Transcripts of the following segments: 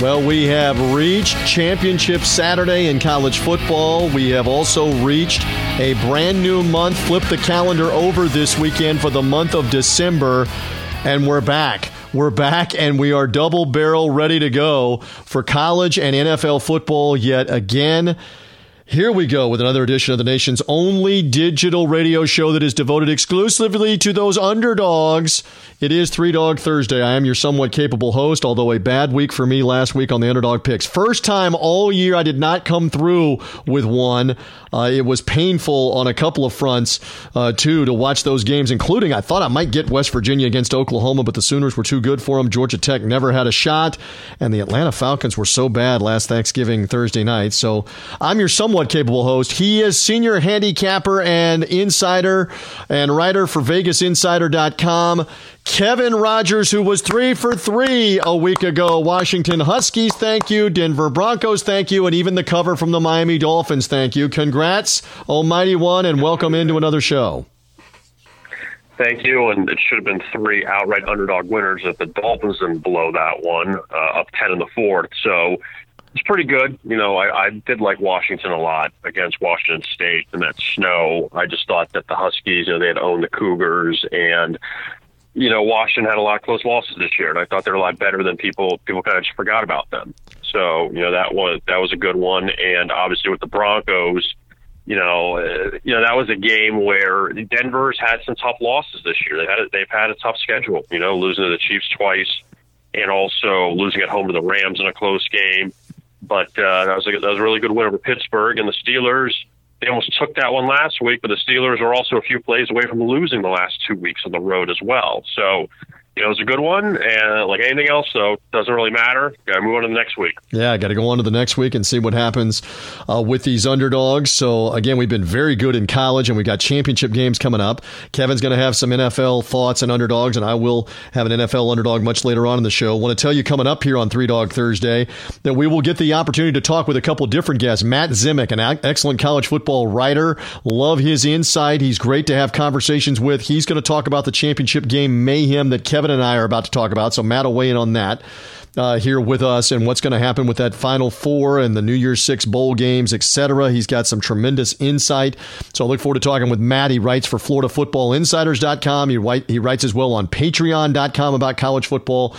Well, we have reached Championship Saturday in college football. We have also reached a brand new month. Flip the calendar over this weekend for the month of December, and we're back. We're back and we are double barrel ready to go for college and NFL football yet again. Here we go with another edition of the nation's only digital radio show that is devoted exclusively to those underdogs. It is Three Dog Thursday. I am your somewhat capable host, although a bad week for me last week on the underdog picks. First time all year I did not come through with one. Uh, it was painful on a couple of fronts, uh, too, to watch those games, including I thought I might get West Virginia against Oklahoma, but the Sooners were too good for them. Georgia Tech never had a shot, and the Atlanta Falcons were so bad last Thanksgiving Thursday night. So I'm your somewhat capable host. He is senior handicapper and insider and writer for VegasInsider.com. Kevin Rogers, who was three for three a week ago. Washington Huskies, thank you. Denver Broncos, thank you. And even the cover from the Miami Dolphins, thank you. Congrats, Almighty One, and welcome into another show. Thank you. And it should have been three outright underdog winners if the Dolphins didn't blow that one uh, up 10 in the fourth. So it's pretty good. You know, I, I did like Washington a lot against Washington State and that snow. I just thought that the Huskies, you know, they had owned the Cougars and you know, Washington had a lot of close losses this year, and I thought they were a lot better than people people kind of just forgot about them. So, you know, that was that was a good one, and obviously with the Broncos, you know, uh, you know that was a game where Denver's had some tough losses this year. They've had a, they've had a tough schedule. You know, losing to the Chiefs twice, and also losing at home to the Rams in a close game. But uh, that was a, that was a really good win over Pittsburgh and the Steelers. They almost took that one last week, but the Steelers are also a few plays away from losing the last two weeks on the road as well. So you know, it was a good one. And like anything else, though, doesn't really matter. Got to move on to the next week. Yeah, I got to go on to the next week and see what happens uh, with these underdogs. So, again, we've been very good in college, and we got championship games coming up. Kevin's going to have some NFL thoughts and underdogs, and I will have an NFL underdog much later on in the show. Want to tell you coming up here on Three Dog Thursday that we will get the opportunity to talk with a couple different guests. Matt Zemek, an excellent college football writer, love his insight. He's great to have conversations with. He's going to talk about the championship game mayhem that Kevin and I are about to talk about. So Matt will weigh in on that. Uh, here with us and what's going to happen with that Final Four and the New Year's Six bowl games, etc. He's got some tremendous insight. So I look forward to talking with Matt. He writes for FloridaFootballInsiders.com. He, write, he writes as well on Patreon.com about college football.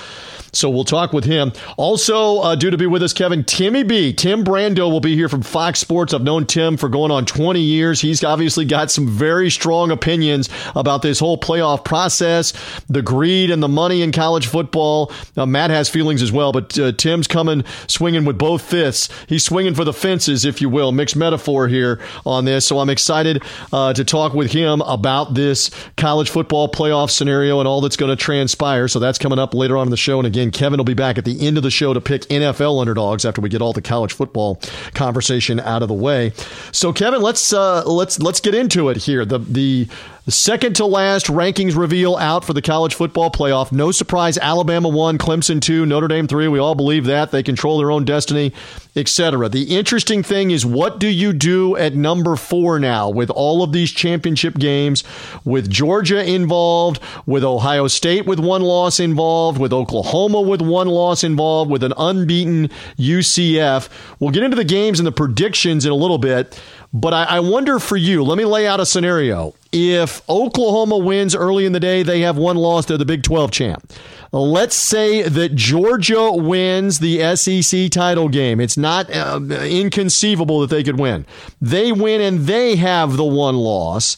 So we'll talk with him. Also, uh, due to be with us, Kevin, Timmy B. Tim Brando will be here from Fox Sports. I've known Tim for going on 20 years. He's obviously got some very strong opinions about this whole playoff process, the greed and the money in college football. Uh, Matt has feelings as well, but uh, Tim's coming swinging with both fists. He's swinging for the fences, if you will, mixed metaphor here on this. So I'm excited uh, to talk with him about this college football playoff scenario and all that's going to transpire. So that's coming up later on in the show. And again, Kevin will be back at the end of the show to pick NFL underdogs after we get all the college football conversation out of the way. So, Kevin, let's uh, let's let's get into it here. The the second to last rankings reveal out for the college football playoff. No surprise, Alabama one, Clemson two, Notre Dame three. We all believe that they control their own destiny, etc. The interesting thing is, what do you do at number four now with all of these championship games, with Georgia involved, with Ohio State with one loss involved, with Oklahoma with one loss involved, with an unbeaten UCF? We'll get into the games and the predictions in a little bit. But I, I, wonder for you, let me lay out a scenario. If Oklahoma wins early in the day, they have one loss, they're the Big 12 champ. Let's say that Georgia wins the SEC title game. It's not uh, inconceivable that they could win. They win and they have the one loss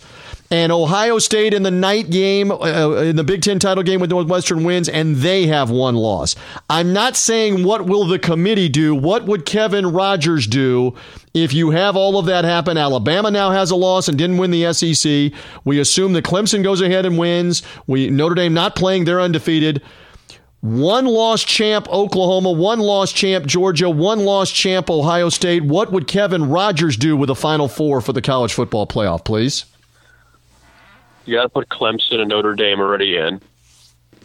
and Ohio State in the night game, uh, in the Big Ten title game with Northwestern wins, and they have one loss. I'm not saying what will the committee do. What would Kevin Rogers do if you have all of that happen? Alabama now has a loss and didn't win the SEC. We assume that Clemson goes ahead and wins. We Notre Dame not playing, they're undefeated. one loss champ Oklahoma, one loss champ Georgia, one loss champ Ohio State. What would Kevin Rogers do with a Final Four for the college football playoff, please? You got to put Clemson and Notre Dame already in.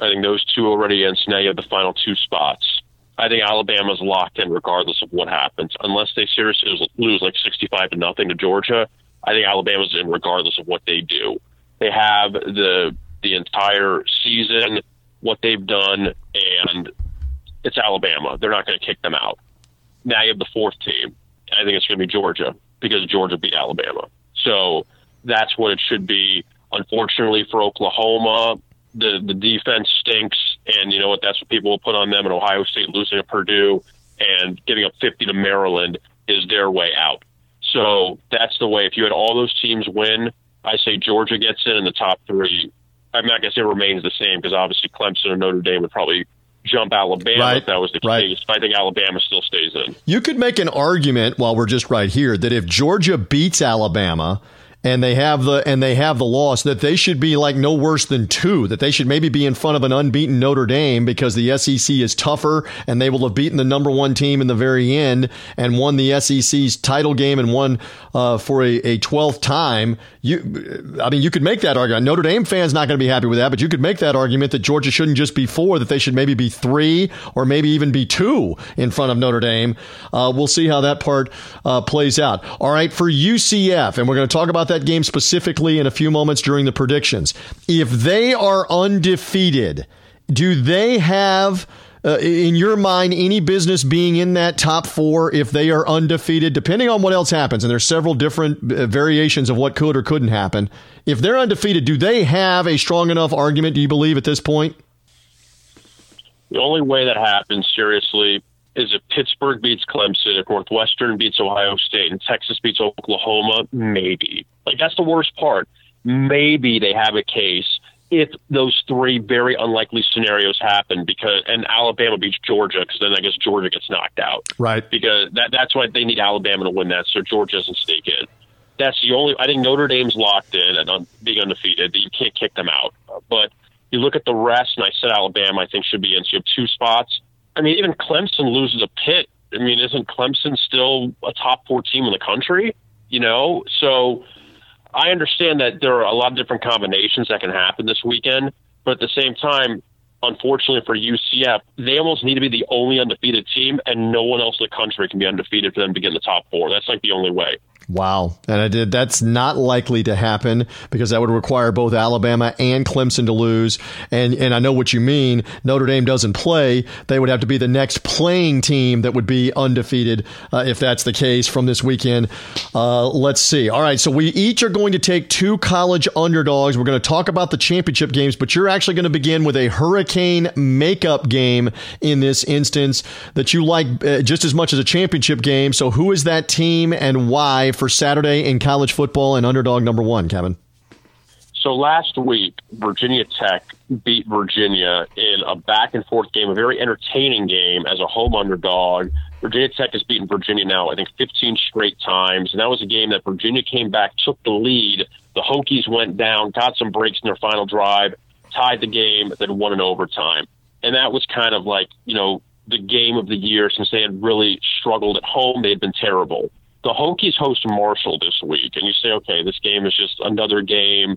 I think those two already in, so now you have the final two spots. I think Alabama's locked in regardless of what happens, unless they seriously lose like sixty-five to nothing to Georgia. I think Alabama's in regardless of what they do. They have the the entire season, what they've done, and it's Alabama. They're not going to kick them out. Now you have the fourth team. I think it's going to be Georgia because Georgia beat Alabama. So that's what it should be. Unfortunately for Oklahoma, the the defense stinks, and you know what? That's what people will put on them. And Ohio State losing to Purdue and giving up 50 to Maryland is their way out. So that's the way. If you had all those teams win, I say Georgia gets in, in the top three. I'm not going to say remains the same because obviously Clemson and Notre Dame would probably jump Alabama right. if that was the right. case. But I think Alabama still stays in. You could make an argument while we're just right here that if Georgia beats Alabama and they have the and they have the loss that they should be like no worse than two that they should maybe be in front of an unbeaten Notre Dame because the SEC is tougher and they will have beaten the number one team in the very end and won the SEC's title game and won uh, for a, a 12th time. You I mean you could make that argument. Notre Dame fans not going to be happy with that but you could make that argument that Georgia shouldn't just be four that they should maybe be three or maybe even be two in front of Notre Dame. Uh, we'll see how that part uh, plays out. All right for UCF and we're going to talk about that game specifically in a few moments during the predictions. If they are undefeated, do they have, uh, in your mind, any business being in that top four if they are undefeated, depending on what else happens? And there's several different uh, variations of what could or couldn't happen. If they're undefeated, do they have a strong enough argument, do you believe, at this point? The only way that happens, seriously, is if Pittsburgh beats Clemson, if Northwestern beats Ohio State, and Texas beats Oklahoma, maybe. Like that's the worst part. Maybe they have a case if those three very unlikely scenarios happen because and Alabama beats Georgia because then I guess Georgia gets knocked out. Right. Because that that's why they need Alabama to win that so Georgia doesn't stake in. That's the only I think Notre Dame's locked in and on being undefeated. You can't kick them out. But you look at the rest and I said Alabama I think should be in. So you have two spots. I mean even Clemson loses a pit. I mean, isn't Clemson still a top four team in the country? You know? So I understand that there are a lot of different combinations that can happen this weekend, but at the same time, unfortunately for UCF, they almost need to be the only undefeated team, and no one else in the country can be undefeated for them to get in the top four. That's like the only way. Wow. And I did. That's not likely to happen because that would require both Alabama and Clemson to lose. And, and I know what you mean. Notre Dame doesn't play. They would have to be the next playing team that would be undefeated uh, if that's the case from this weekend. Uh, let's see. All right. So we each are going to take two college underdogs. We're going to talk about the championship games, but you're actually going to begin with a hurricane makeup game in this instance that you like uh, just as much as a championship game. So who is that team and why? For Saturday in college football and underdog number one, Kevin? So last week, Virginia Tech beat Virginia in a back and forth game, a very entertaining game as a home underdog. Virginia Tech has beaten Virginia now, I think, 15 straight times. And that was a game that Virginia came back, took the lead. The Hokies went down, got some breaks in their final drive, tied the game, then won in overtime. And that was kind of like, you know, the game of the year since they had really struggled at home. They had been terrible the Hokies host Marshall this week, and you say, okay, this game is just another game.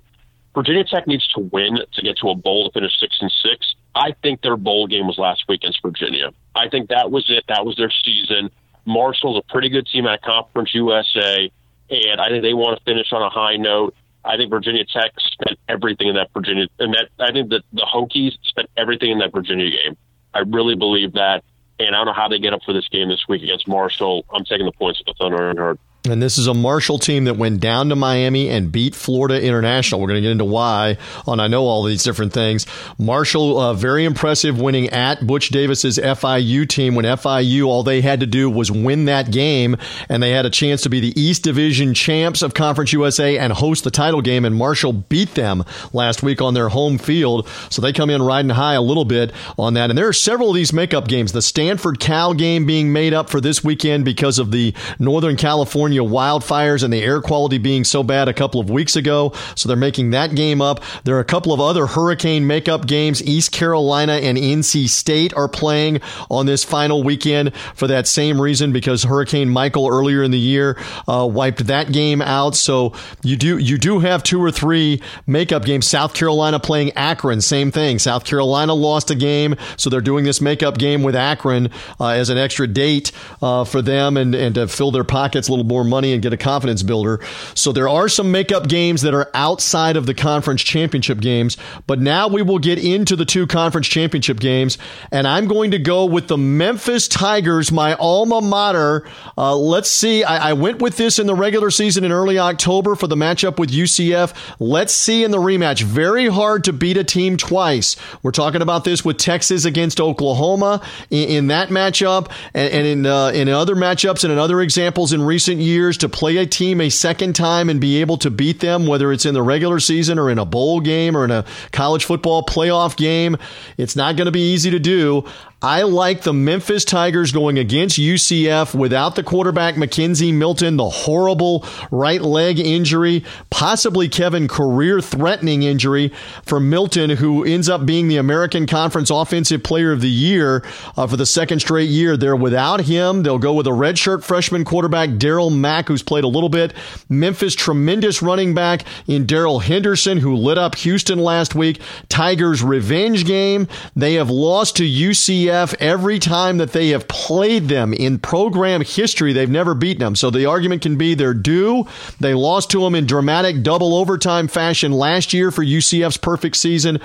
Virginia Tech needs to win to get to a bowl to finish six and six. I think their bowl game was last week against Virginia. I think that was it. That was their season. Marshall's a pretty good team at Conference USA, and I think they want to finish on a high note. I think Virginia Tech spent everything in that Virginia, and that I think that the Hokies spent everything in that Virginia game. I really believe that and I don't know how they get up for this game this week against Marshall. I'm taking the points with the Thundering Herd. And this is a Marshall team that went down to Miami and beat Florida International. We're going to get into why on I know all these different things. Marshall, uh, very impressive winning at Butch Davis's FIU team when FIU, all they had to do was win that game and they had a chance to be the East Division champs of Conference USA and host the title game. And Marshall beat them last week on their home field. So they come in riding high a little bit on that. And there are several of these makeup games. The Stanford Cal game being made up for this weekend because of the Northern California California wildfires and the air quality being so bad a couple of weeks ago. So they're making that game up. There are a couple of other hurricane makeup games. East Carolina and NC State are playing on this final weekend for that same reason because Hurricane Michael earlier in the year uh, wiped that game out. So you do you do have two or three makeup games. South Carolina playing Akron, same thing. South Carolina lost a game, so they're doing this makeup game with Akron uh, as an extra date uh, for them and, and to fill their pockets a little more money and get a confidence builder. So there are some makeup games that are outside of the conference championship games, but now we will get into the two conference championship games, and I'm going to go with the Memphis Tigers, my alma mater. Uh, let's see. I, I went with this in the regular season in early October for the matchup with UCF. Let's see in the rematch. Very hard to beat a team twice. We're talking about this with Texas against Oklahoma in, in that matchup, and, and in uh, in other matchups and in other examples in recent years to play a team a second time and be able to beat them, whether it's in the regular season or in a bowl game or in a college football playoff game. It's not going to be easy to do. I like the Memphis Tigers going against UCF without the quarterback McKenzie Milton, the horrible right leg injury, possibly Kevin career threatening injury for Milton, who ends up being the American Conference Offensive Player of the Year uh, for the second straight year. They're without him. They'll go with a redshirt freshman quarterback, Darriel Mack, who's played a little bit. Memphis, tremendous running back in Darrell Henderson, who lit up Houston last week. Tigers revenge game. They have lost to UCF UCF every time that they have played them in program history. They've never beaten them. So the argument can be they're due. They lost to them in dramatic double overtime fashion last year for UCF's perfect season.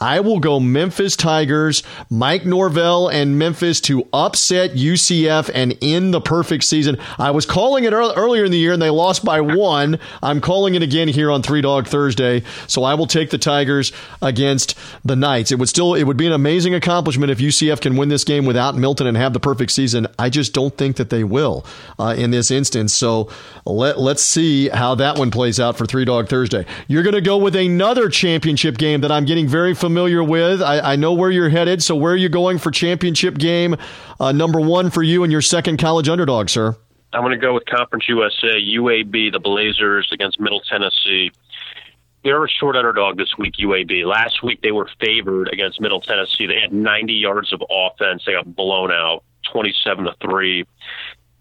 I will go Memphis Tigers, Mike Norvell and Memphis to upset UCF and end the perfect season. I was calling it earlier in the year and they lost by one. I'm calling it again here on Three Dog Thursday. So I will take the Tigers against the Knights. It would still it would be an amazing accomplishment if UCF can win this game without Milton and have the perfect season. I just don't think that they will uh, in this instance. So let let's see how that one plays out for Three Dog Thursday. You're going to go with another championship game that I'm getting very familiar familiar with. I, I, know where you're headed. So where are you going for championship game uh, number one for you and your second college underdog, sir? I'm going to go with Conference USA, UAB, the Blazers against Middle Tennessee. They're a short underdog this week, UAB. Last week they were favored against Middle Tennessee. They had 90 yards of offense. They got blown out, 27 to three.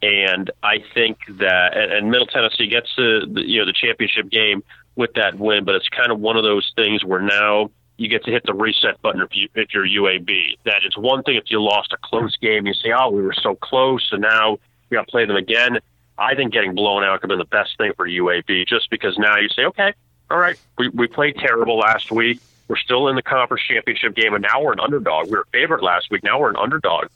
And I think that, and Middle Tennessee gets the, you know the championship game with that win, but it's kind of one of those things where now you get to hit the reset button if, you, if you're UAB. That it's one thing if you lost a close game, you say, oh, we were so close, and now we got to play them again. I think getting blown out could been the best thing for UAB just because now you say, okay, all right, we, we played terrible last week. We're still in the conference championship game, and now we're an underdog. We were favorite last week. Now we're an underdog.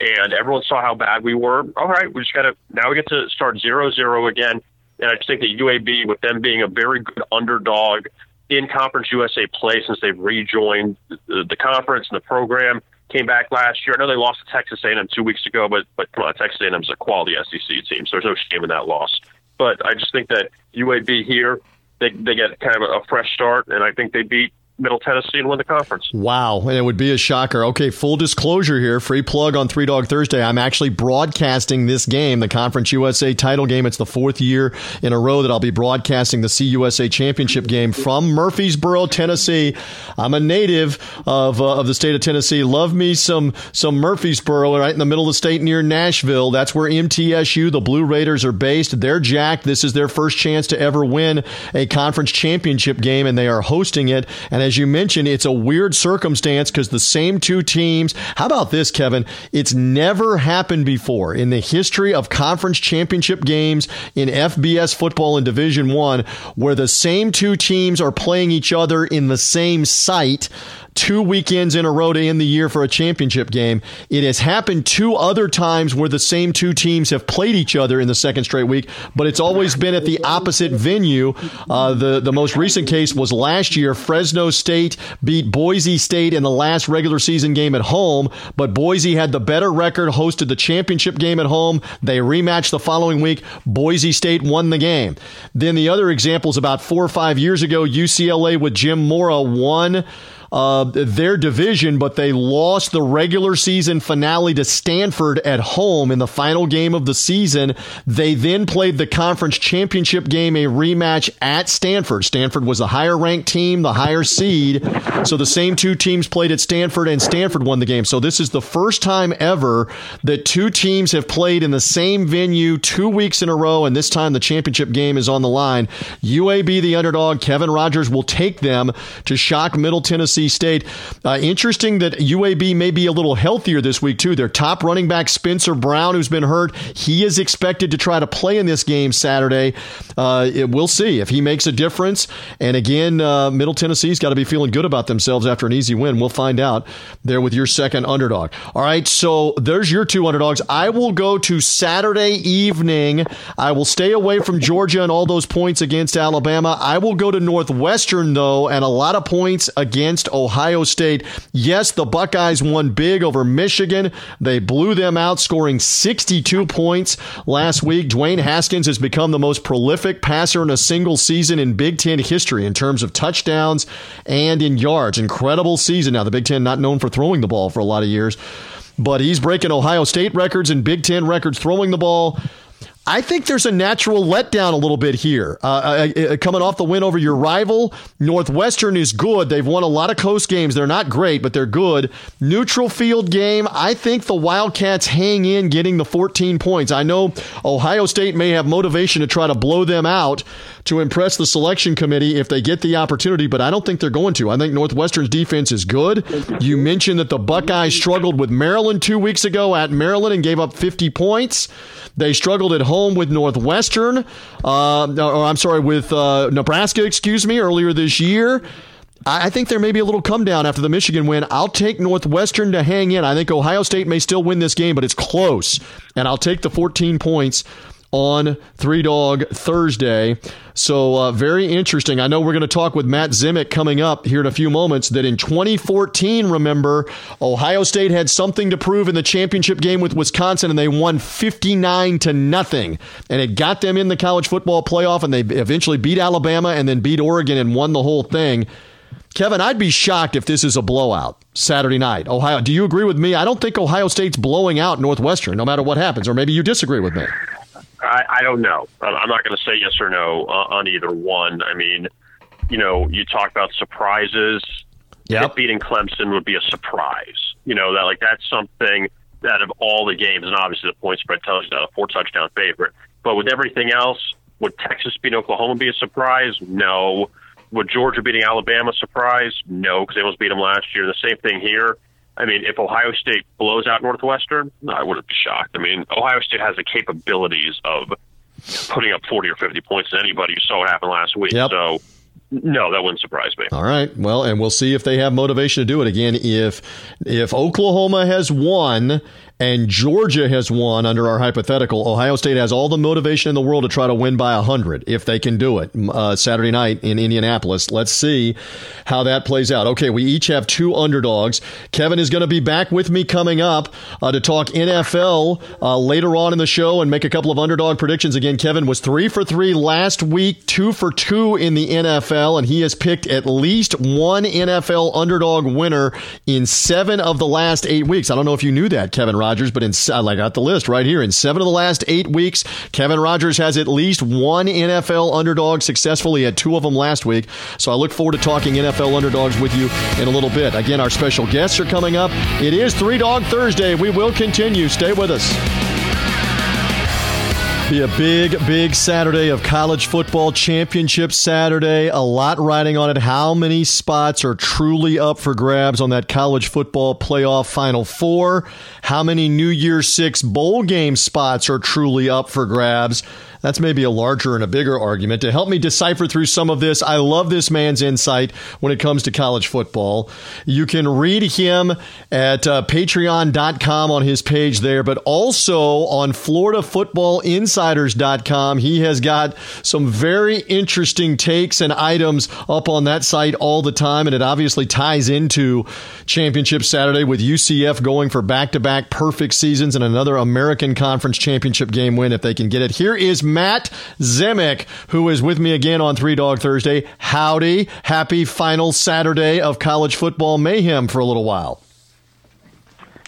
And everyone saw how bad we were. All right, we just got to, now we get to start zero zero again. And I just think that UAB, with them being a very good underdog, in Conference USA play since they've rejoined the, the conference and the program. Came back last year. I know they lost to Texas A&M two weeks ago, but but come on, Texas A&M is a quality SEC team, so there's no shame in that loss. But I just think that UAB here, they they get kind of a, a fresh start, and I think they beat Middle Tennessee and win the conference. Wow, and it would be a shocker. Okay, full disclosure here, free plug on Three Dog Thursday. I'm actually broadcasting this game, the Conference USA title game. It's the fourth year in a row that I'll be broadcasting the CUSA championship game from Murfreesboro, Tennessee. I'm a native of uh, of the state of Tennessee. Love me some some Murfreesboro, right in the middle of the state near Nashville. That's where MTSU, the Blue Raiders, are based. They're jacked. This is their first chance to ever win a conference championship game, and they are hosting it. And as you mentioned, it's a weird circumstance because the same two teams. How about this, Kevin? It's never happened before in the history of conference championship games in FBS football in Division One where the same two teams are playing each other in the same site two weekends in a row to end the year for a championship game. It has happened two other times where the same two teams have played each other in the second straight week, but it's always been at the opposite venue. Uh, the the most recent case was last year. Fresno State beat Boise State in the last regular season game at home, but Boise had the better record, hosted the championship game at home. They rematched the following week. Boise State won the game. Then the other examples about four or five years ago, UCLA with Jim Mora won uh, their division, but they lost the regular season finale to Stanford at home in the final game of the season. They then played the conference championship game, a rematch at Stanford. Stanford was the higher ranked team, the higher seed. So the same two teams played at Stanford, and Stanford won the game. So this is the first time ever that two teams have played in the same venue two weeks in a row, and this time the championship game is on the line. UAB, the underdog, Kevin Rogers will take them to shock Middle Tennessee State. Uh, interesting that UAB may be a little healthier this week, too. Their top running back, Spencer Brown, who's been hurt, he is expected to try to play in this game Saturday. Uh, it, we'll see if he makes a difference. And again, uh, Middle Tennessee's got to be feeling good about themselves after an easy win. We'll find out there with your second underdog. All right, so there's your two underdogs. I will go to Saturday evening. I will stay away from Georgia and all those points against Alabama. I will go to Northwestern, though, and a lot of points against Ohio State. Yes, the Buckeyes won big over Michigan. They blew them out, scoring 62 points last week. Dwayne Haskins has become the most prolific passer in a single season in Big Ten history in terms of touchdowns and in yards. Incredible season. Now, the Big Ten not known for throwing the ball for a lot of years, but he's breaking Ohio State records and Big Ten records throwing the ball. I think there's a natural letdown a little bit here. Uh, uh, uh, coming off the win over your rival, Northwestern is good. They've won a lot of coast games. They're not great, but they're good. Neutral field game. I think the Wildcats hang in getting the 14 points. I know Ohio State may have motivation to try to blow them out to impress the selection committee if they get the opportunity, but I don't think they're going to. I think Northwestern's defense is good. You mentioned that the Buckeyes struggled with Maryland two weeks ago at Maryland and gave up 50 points. They struggled at with Northwestern, uh, or I'm sorry, with uh, Nebraska, excuse me, earlier this year. I think there may be a little come down after the Michigan win. I'll take Northwestern to hang in. I think Ohio State may still win this game, but it's close. And I'll take the 14 points on Three Dog Thursday. So, uh, very interesting. I know we're going to talk with Matt Zemek coming up here in a few moments. That in 2014, remember, Ohio State had something to prove in the championship game with Wisconsin, and they won 59 to nothing. And it got them in the college football playoff, and they eventually beat Alabama and then beat Oregon and won the whole thing. Kevin, I'd be shocked if this is a blowout Saturday night. Ohio, do you agree with me? I don't think Ohio State's blowing out Northwestern, no matter what happens, or maybe you disagree with me. I, I don't know. I'm not going to say yes or no uh, on either one. I mean, you know, you talk about surprises. Yeah, beating Clemson would be a surprise. You know that like that's something that of all the games, and obviously the point spread tells you that a four touchdown favorite. But with everything else, would Texas beat Oklahoma be a surprise? No. Would Georgia beating Alabama surprise? No, because they almost beat them last year. The same thing here. I mean, if Ohio State blows out Northwestern, I wouldn't be shocked. I mean, Ohio State has the capabilities of putting up 40 or 50 points to anybody. You saw what happened last week. Yep. So, no, that wouldn't surprise me. All right. Well, and we'll see if they have motivation to do it again. If if Oklahoma has won and Georgia has won under our hypothetical. Ohio State has all the motivation in the world to try to win by 100 if they can do it uh, Saturday night in Indianapolis. Let's see how that plays out. Okay, we each have two underdogs. Kevin is going to be back with me coming up uh, to talk NFL uh, later on in the show and make a couple of underdog predictions. Again, Kevin was three for three last week, two for two in the NFL, and he has picked at least one NFL underdog winner in seven of the last eight weeks. I don't know if you knew that, Kevin Rogers. Rogers, but in I got the list right here. In seven of the last eight weeks, Kevin Rogers has at least one NFL underdog successfully. Had two of them last week. So I look forward to talking NFL underdogs with you in a little bit. Again, our special guests are coming up. It is Three Dog Thursday. We will continue. Stay with us be a big, big Saturday of college football championship Saturday. A lot riding on it. How many spots are truly up for grabs on that college football playoff final four? How many New Year's Six bowl game spots are truly up for grabs? That's maybe a larger and a bigger argument. To help me decipher through some of this, I love this man's insight when it comes to college football. You can read him at uh, patreon.com on his page there, but also on floridafootballinsiders.com. He has got some very interesting takes and items up on that site all the time, and it obviously ties into Championship Saturday with UCF going for back to back perfect seasons and another American Conference Championship game win if they can get it. Here is Matt Zemek, who is with me again on Three Dog Thursday. Howdy. Happy final Saturday of college football mayhem for a little while.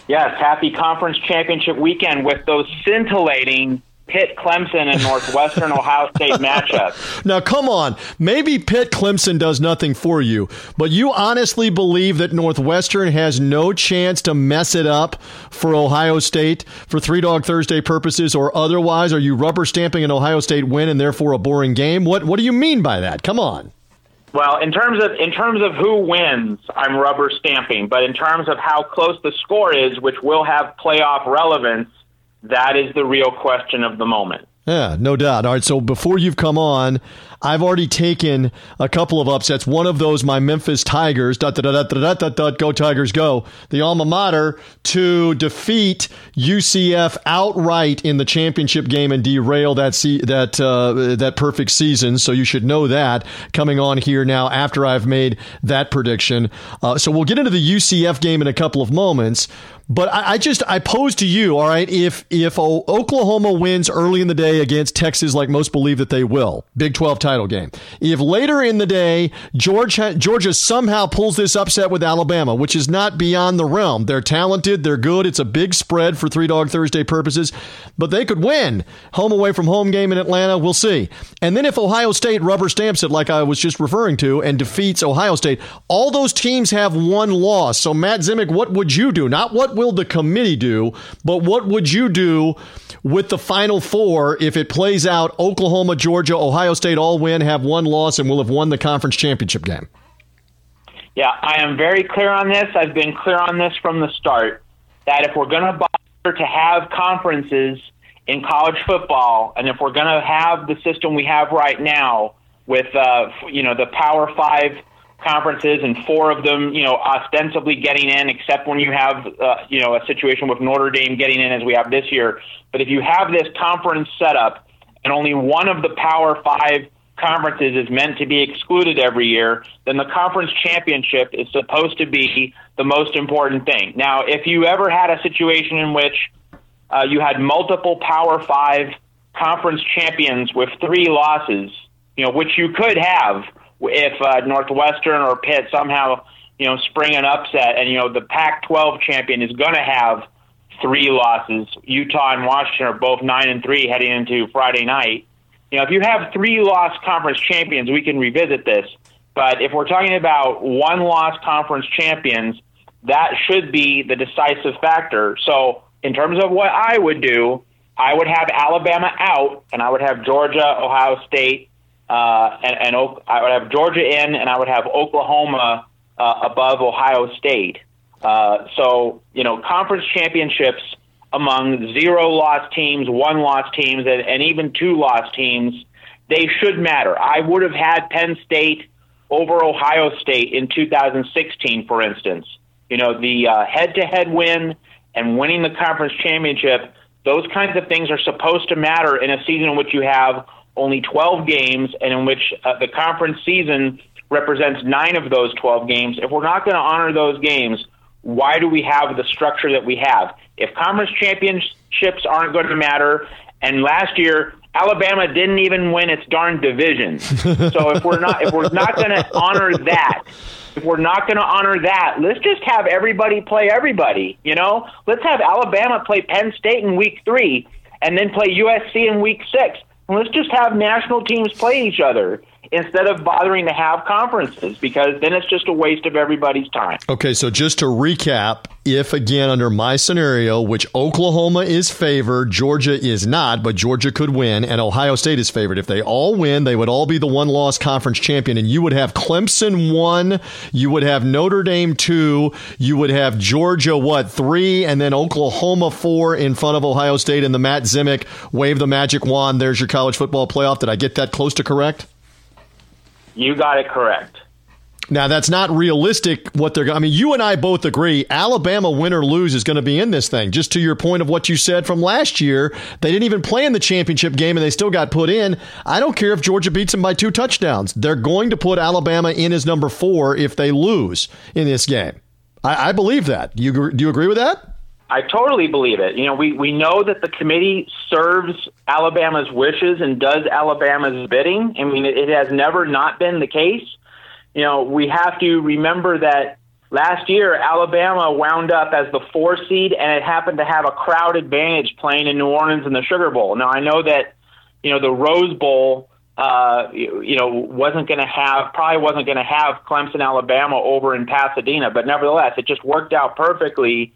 Yes, happy conference championship weekend with those scintillating Pitt Clemson and Northwestern Ohio State matchup. Now, come on. Maybe Pitt Clemson does nothing for you, but you honestly believe that Northwestern has no chance to mess it up for Ohio State for Three Dog Thursday purposes or otherwise? Are you rubber stamping an Ohio State win and therefore a boring game? What What do you mean by that? Come on. Well, in terms of in terms of who wins, I'm rubber stamping. But in terms of how close the score is, which will have playoff relevance, that is the real question of the moment. Yeah, no doubt. All right, so before you've come on, I've already taken a couple of upsets. One of those, my Memphis Tigers, dot, dot, dot, dot, dot, dot, go Tigers, go, the alma mater, to defeat UCF outright in the championship game and derail that se- that uh, that perfect season. So you should know that coming on here now after I've made that prediction. Uh, so we'll get into the UCF game in a couple of moments. But I, I, just I pose to you, all right, if if Oklahoma wins early in the day against Texas, like most believe that they will, Big Twelve title game. If later in the day Georgia Georgia somehow pulls this upset with Alabama, which is not beyond the realm, they're talented, they're good. It's a big spread for Three Dog Thursday purposes, but they could win home away from home game in Atlanta. We'll see. And then if Ohio State rubber stamps it, like I was just referring to, and defeats Ohio State, all those teams have one loss. So Matt Zemek, what would you do? Not what will the committee do, but what would you do with the Final Four if it plays out Oklahoma, Georgia, Ohio State all win, have one loss, and will have won the conference championship game? Yeah, I am very clear on this. I've been clear on this from the start that if we're going to bother to have conferences in college football, and if we're going to have the system we have right now with uh, you know the Power Five conferences and four of them, you know, ostensibly getting in, except when you have, uh, you know, a situation with Notre Dame getting in as we have this year. But if you have this conference set up and only one of the Power Five conferences is meant to be excluded every year, then the conference championship is supposed to be the most important thing. Now, if you ever had a situation in which uh, you had multiple Power Five conference champions with three losses, you know, which you could have if uh, Northwestern or Pitt somehow you know spring an upset, and you know the Pac-12 champion is going to have three losses. Utah and Washington are both nine and three heading into Friday night. You know, if you have three loss conference champions, we can revisit this. But if we're talking about one loss conference champions, that should be the decisive factor. So, in terms of what I would do, I would have Alabama out, and I would have Georgia, Ohio State, uh, and, and I would have Georgia in, and I would have Oklahoma uh, above Ohio State. Uh, so, you know, conference championships among zero loss teams, one loss teams, and, and even two loss teams, they should matter. I would have had Penn State over Ohio State in 2016, for instance. You know, the head to head win and winning the conference championship, those kinds of things are supposed to matter in a season in which you have only 12 games and in which uh, the conference season represents nine of those 12 games, if we're not going to honor those games, why do we have the structure that we have? If conference championships aren't going to matter, and last year Alabama didn't even win its darn division. so if we're not if we're not going to honor that, if we're not going to honor that, let's just have everybody play everybody. You know, let's have Alabama play Penn State in week three, and then play USC in week six. Let's just have national teams play each other instead of bothering to have conferences because then it's just a waste of everybody's time. Okay, so just to recap, if again under my scenario, which Oklahoma is favored, Georgia is not, but Georgia could win, and Ohio State is favored. If they all win, they would all be the one loss conference champion, and you would have Clemson one, you would have Notre Dame two, you would have Georgia what three, and then Oklahoma four in front of Ohio State, and the Matt Zemek wave the magic wand. There's your college football playoff. Did I get that close to correct? You got it correct. Now that's not realistic. What they're, I mean, you and I both agree. Alabama, win or lose, is going to be in this thing. Just to your point of what you said from last year, they didn't even play in the championship game, and they still got put in. I don't care if Georgia beats them by two touchdowns. They're going to put Alabama in as number four if they lose in this game. I, I believe that. You do you agree with that? I totally believe it. You know, we, we know that the committee serves Alabama's wishes and does Alabama's bidding. I mean, it, it has never not been the case. You know, we have to remember that last year Alabama wound up as the four seed, and it happened to have a crowd advantage playing in New Orleans in the Sugar Bowl. Now I know that you know the Rose Bowl uh, you, you know, wasn't going to have, probably wasn't going to have Clemson, Alabama over in Pasadena, but nevertheless, it just worked out perfectly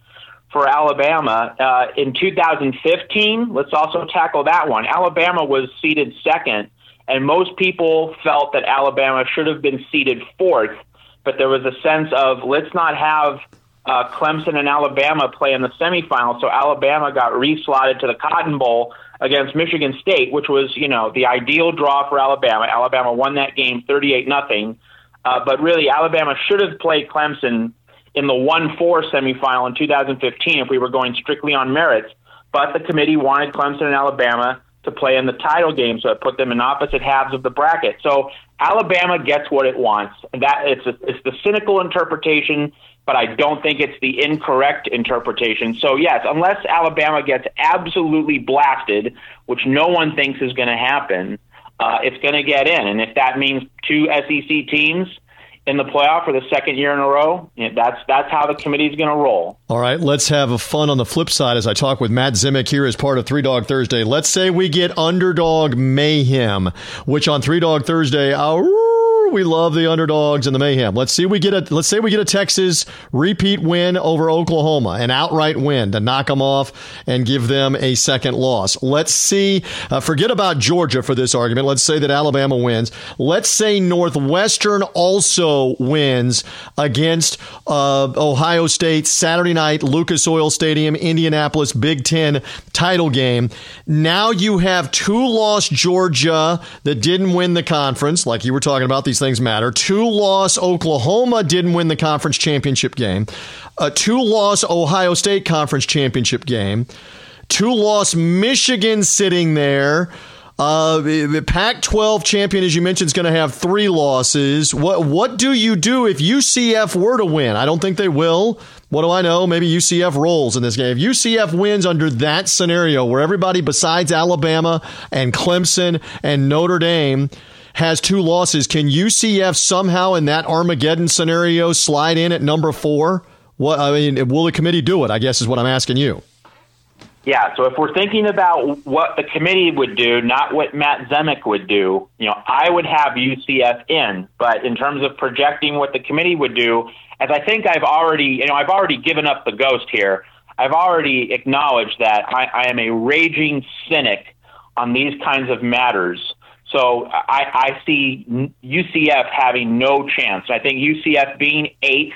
for Alabama. Uh, in 2015, let's also tackle that one. Alabama was seeded second, and most people felt that Alabama should have been seeded fourth, but there was a sense of let's not have uh, Clemson and Alabama play in the semifinals, so Alabama got reslotted to the Cotton Bowl against Michigan State, which was you know the ideal draw for Alabama. Alabama won that game 38 nothing, uh, but really Alabama should have played Clemson in the 1-4 semifinal in 2015 if we were going strictly on merits. But the committee wanted Clemson and Alabama to play in the title game, so it put them in opposite halves of the bracket. So Alabama gets what it wants. That it's a, it's the cynical interpretation but I don't think it's the incorrect interpretation. So, yes, unless Alabama gets absolutely blasted, which no one thinks is going to happen, uh, it's going to get in. And if that means two SEC teams in the playoff for the second year in a row, that's that's how the committee is going to roll. All right, let's have a fun on the flip side as I talk with Matt Zemek here as part of Three Dog Thursday. Let's say we get underdog mayhem, which on Three Dog Thursday, our we love the underdogs and the mayhem. Let's see we get a let's say we get a Texas repeat win over Oklahoma, an outright win to knock them off and give them a second loss. Let's see. Uh, forget about Georgia for this argument. Let's say that Alabama wins. Let's say Northwestern also wins against uh, Ohio State Saturday night, Lucas Oil Stadium, Indianapolis Big Ten title game. Now you have two lost Georgia that didn't win the conference, like you were talking about. These things matter. Two loss Oklahoma didn't win the conference championship game. A two loss Ohio State conference championship game. Two loss Michigan sitting there. Uh, the Pac-12 champion, as you mentioned, is going to have three losses. What what do you do if UCF were to win? I don't think they will. What do I know? Maybe UCF rolls in this game. If UCF wins under that scenario, where everybody besides Alabama and Clemson and Notre Dame has two losses. Can UCF somehow in that Armageddon scenario slide in at number four? What I mean, will the committee do it? I guess is what I'm asking you. Yeah, so if we're thinking about what the committee would do, not what Matt Zemek would do, you know, I would have UCF in. But in terms of projecting what the committee would do, as I think I've already, you know, I've already given up the ghost here. I've already acknowledged that I, I am a raging cynic on these kinds of matters. So I, I see UCF having no chance. I think UCF being eighth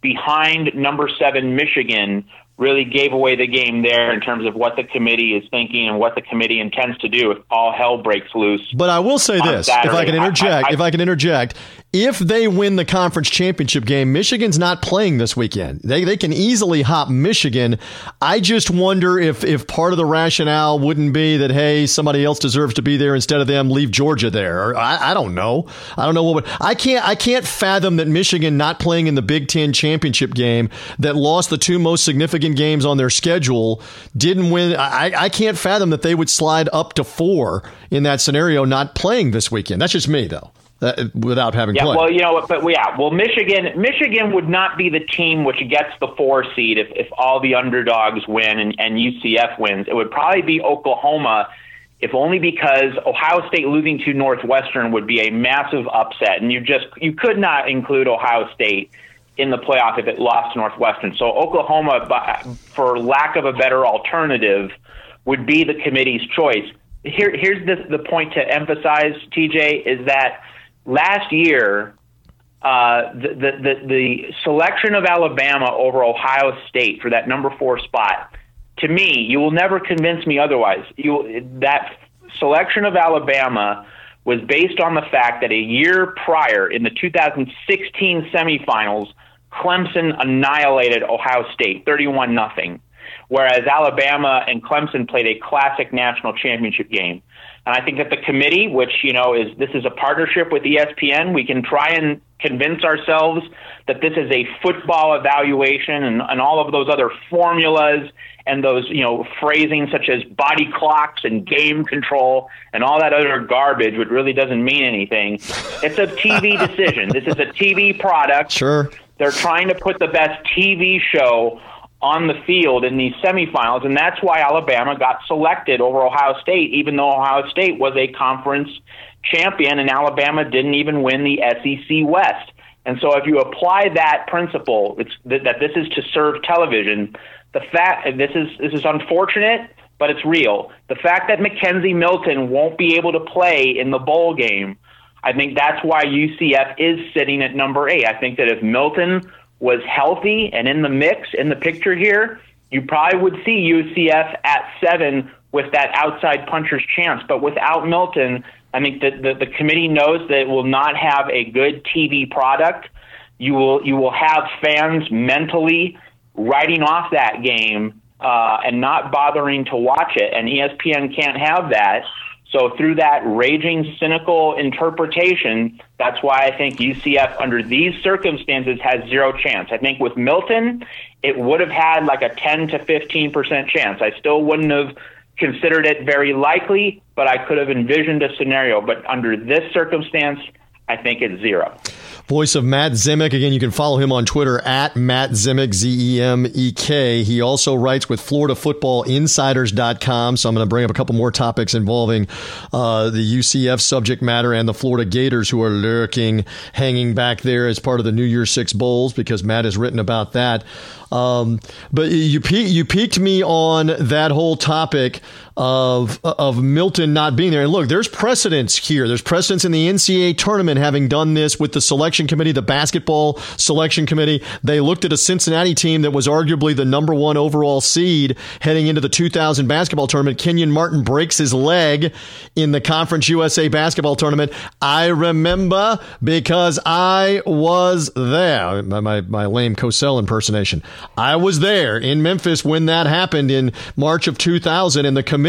behind number seven Michigan really gave away the game there in terms of what the committee is thinking and what the committee intends to do if all hell breaks loose. But I will say this, Saturday. if I can interject, I, I, if I can interject, if they win the conference championship game, Michigan's not playing this weekend. They they can easily hop Michigan. I just wonder if if part of the rationale wouldn't be that hey, somebody else deserves to be there instead of them. Leave Georgia there. Or I, I don't know. I don't know what. Would, I can't I can't fathom that Michigan not playing in the Big Ten championship game that lost the two most significant games on their schedule didn't win. I I can't fathom that they would slide up to four in that scenario, not playing this weekend. That's just me though uh, without having yeah, played. Well, you know, but yeah, well, Michigan, Michigan would not be the team which gets the four seed if, if all the underdogs win and, and UCF wins. It would probably be Oklahoma, if only because Ohio State losing to Northwestern would be a massive upset, and you just you could not include Ohio State in the playoff if it lost to Northwestern. So Oklahoma, for lack of a better alternative, would be the committee's choice. Here, here's the the point to emphasize, TJ, is that last year, uh, the, the, the, the selection of Alabama over Ohio State for that number four spot, to me, you will never convince me otherwise. You, that selection of Alabama was based on the fact that a year prior, in the 2016 semifinals, Clemson annihilated Ohio State 31 nothing. whereas Alabama and Clemson played a classic national championship game. And I think that the committee, which you know is this is a partnership with ESPN, we can try and convince ourselves that this is a football evaluation and, and all of those other formulas and those you know phrasing such as body clocks and game control and all that other garbage, which really doesn't mean anything. It's a TV decision. This is a TV product. Sure. They're trying to put the best TV show on the field in these semifinals, and that's why Alabama got selected over Ohio State, even though Ohio State was a conference champion and Alabama didn't even win the SEC West. And so, if you apply that principle, it's that, that this is to serve television. The fact this is this is unfortunate, but it's real. The fact that McKenzie Milton won't be able to play in the bowl game, I think that's why UCF is sitting at number eight. I think that if Milton was healthy and in the mix, in the picture here, you probably would see UCF at seven with that outside puncher's chance. But without Milton, I think that the, the committee knows that it will not have a good TV product. You will you will have fans mentally writing off that game uh, and not bothering to watch it, and ESPN can't have that. So through that raging, cynical interpretation, that's why I think UCF under these circumstances has zero chance. I think with Milton, it would have had like a 10 to 15 percent chance. I still wouldn't have considered it very likely, but I could have envisioned a scenario. But under this circumstance, I think it's zero. Voice of Matt Zemek. Again, you can follow him on Twitter at Matt Zemek, Z E M E K. He also writes with FloridaFootballInsiders.com. So I'm going to bring up a couple more topics involving uh, the UCF subject matter and the Florida Gators who are lurking, hanging back there as part of the New Year Six Bowls because Matt has written about that. Um, but you you piqued me on that whole topic of of Milton not being there. And look, there's precedence here. There's precedence in the NCAA tournament having done this with the selection committee, the basketball selection committee. They looked at a Cincinnati team that was arguably the number one overall seed heading into the 2000 basketball tournament. Kenyon Martin breaks his leg in the Conference USA basketball tournament. I remember because I was there. My, my, my lame Cosell impersonation. I was there in Memphis when that happened in March of 2000, and the committee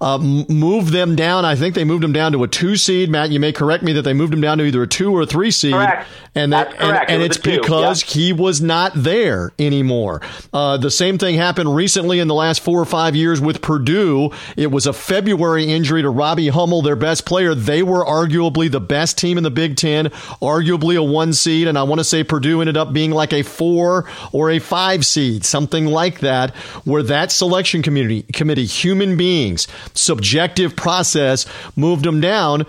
uh, moved them down. I think they moved them down to a two seed. Matt, you may correct me that they moved them down to either a two or a three seed. Correct. And that, and, and it it's because yep. he was not there anymore. Uh, the same thing happened recently in the last four or five years with Purdue. It was a February injury to Robbie Hummel, their best player. They were arguably the best team in the Big Ten, arguably a one seed, and I want to say Purdue ended up being like a four or a five seed, something like that, where that selection community committee, human beings, subjective process moved them down.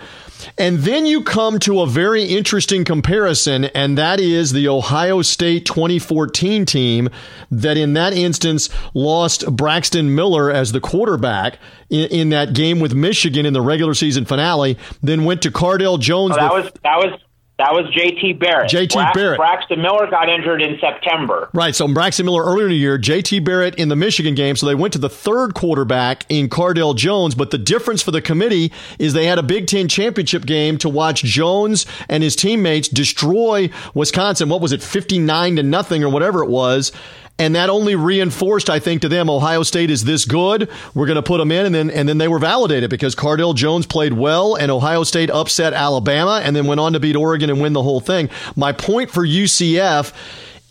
And then you come to a very interesting comparison, and that is the Ohio State 2014 team that in that instance lost Braxton Miller as the quarterback in, in that game with Michigan in the regular season finale, then went to Cardale Jones. Oh, that was that was that was J.T. Barrett. J.T. Brax- Barrett. Braxton Miller got injured in September. Right. So Braxton Miller earlier in the year, J.T. Barrett in the Michigan game. So they went to the third quarterback in Cardale Jones. But the difference for the committee is they had a Big Ten championship game to watch Jones and his teammates destroy Wisconsin. What was it, 59 to nothing or whatever it was. And that only reinforced, I think, to them, Ohio State is this good. We're going to put them in. And then, and then they were validated because Cardale Jones played well and Ohio State upset Alabama and then went on to beat Oregon and win the whole thing. My point for UCF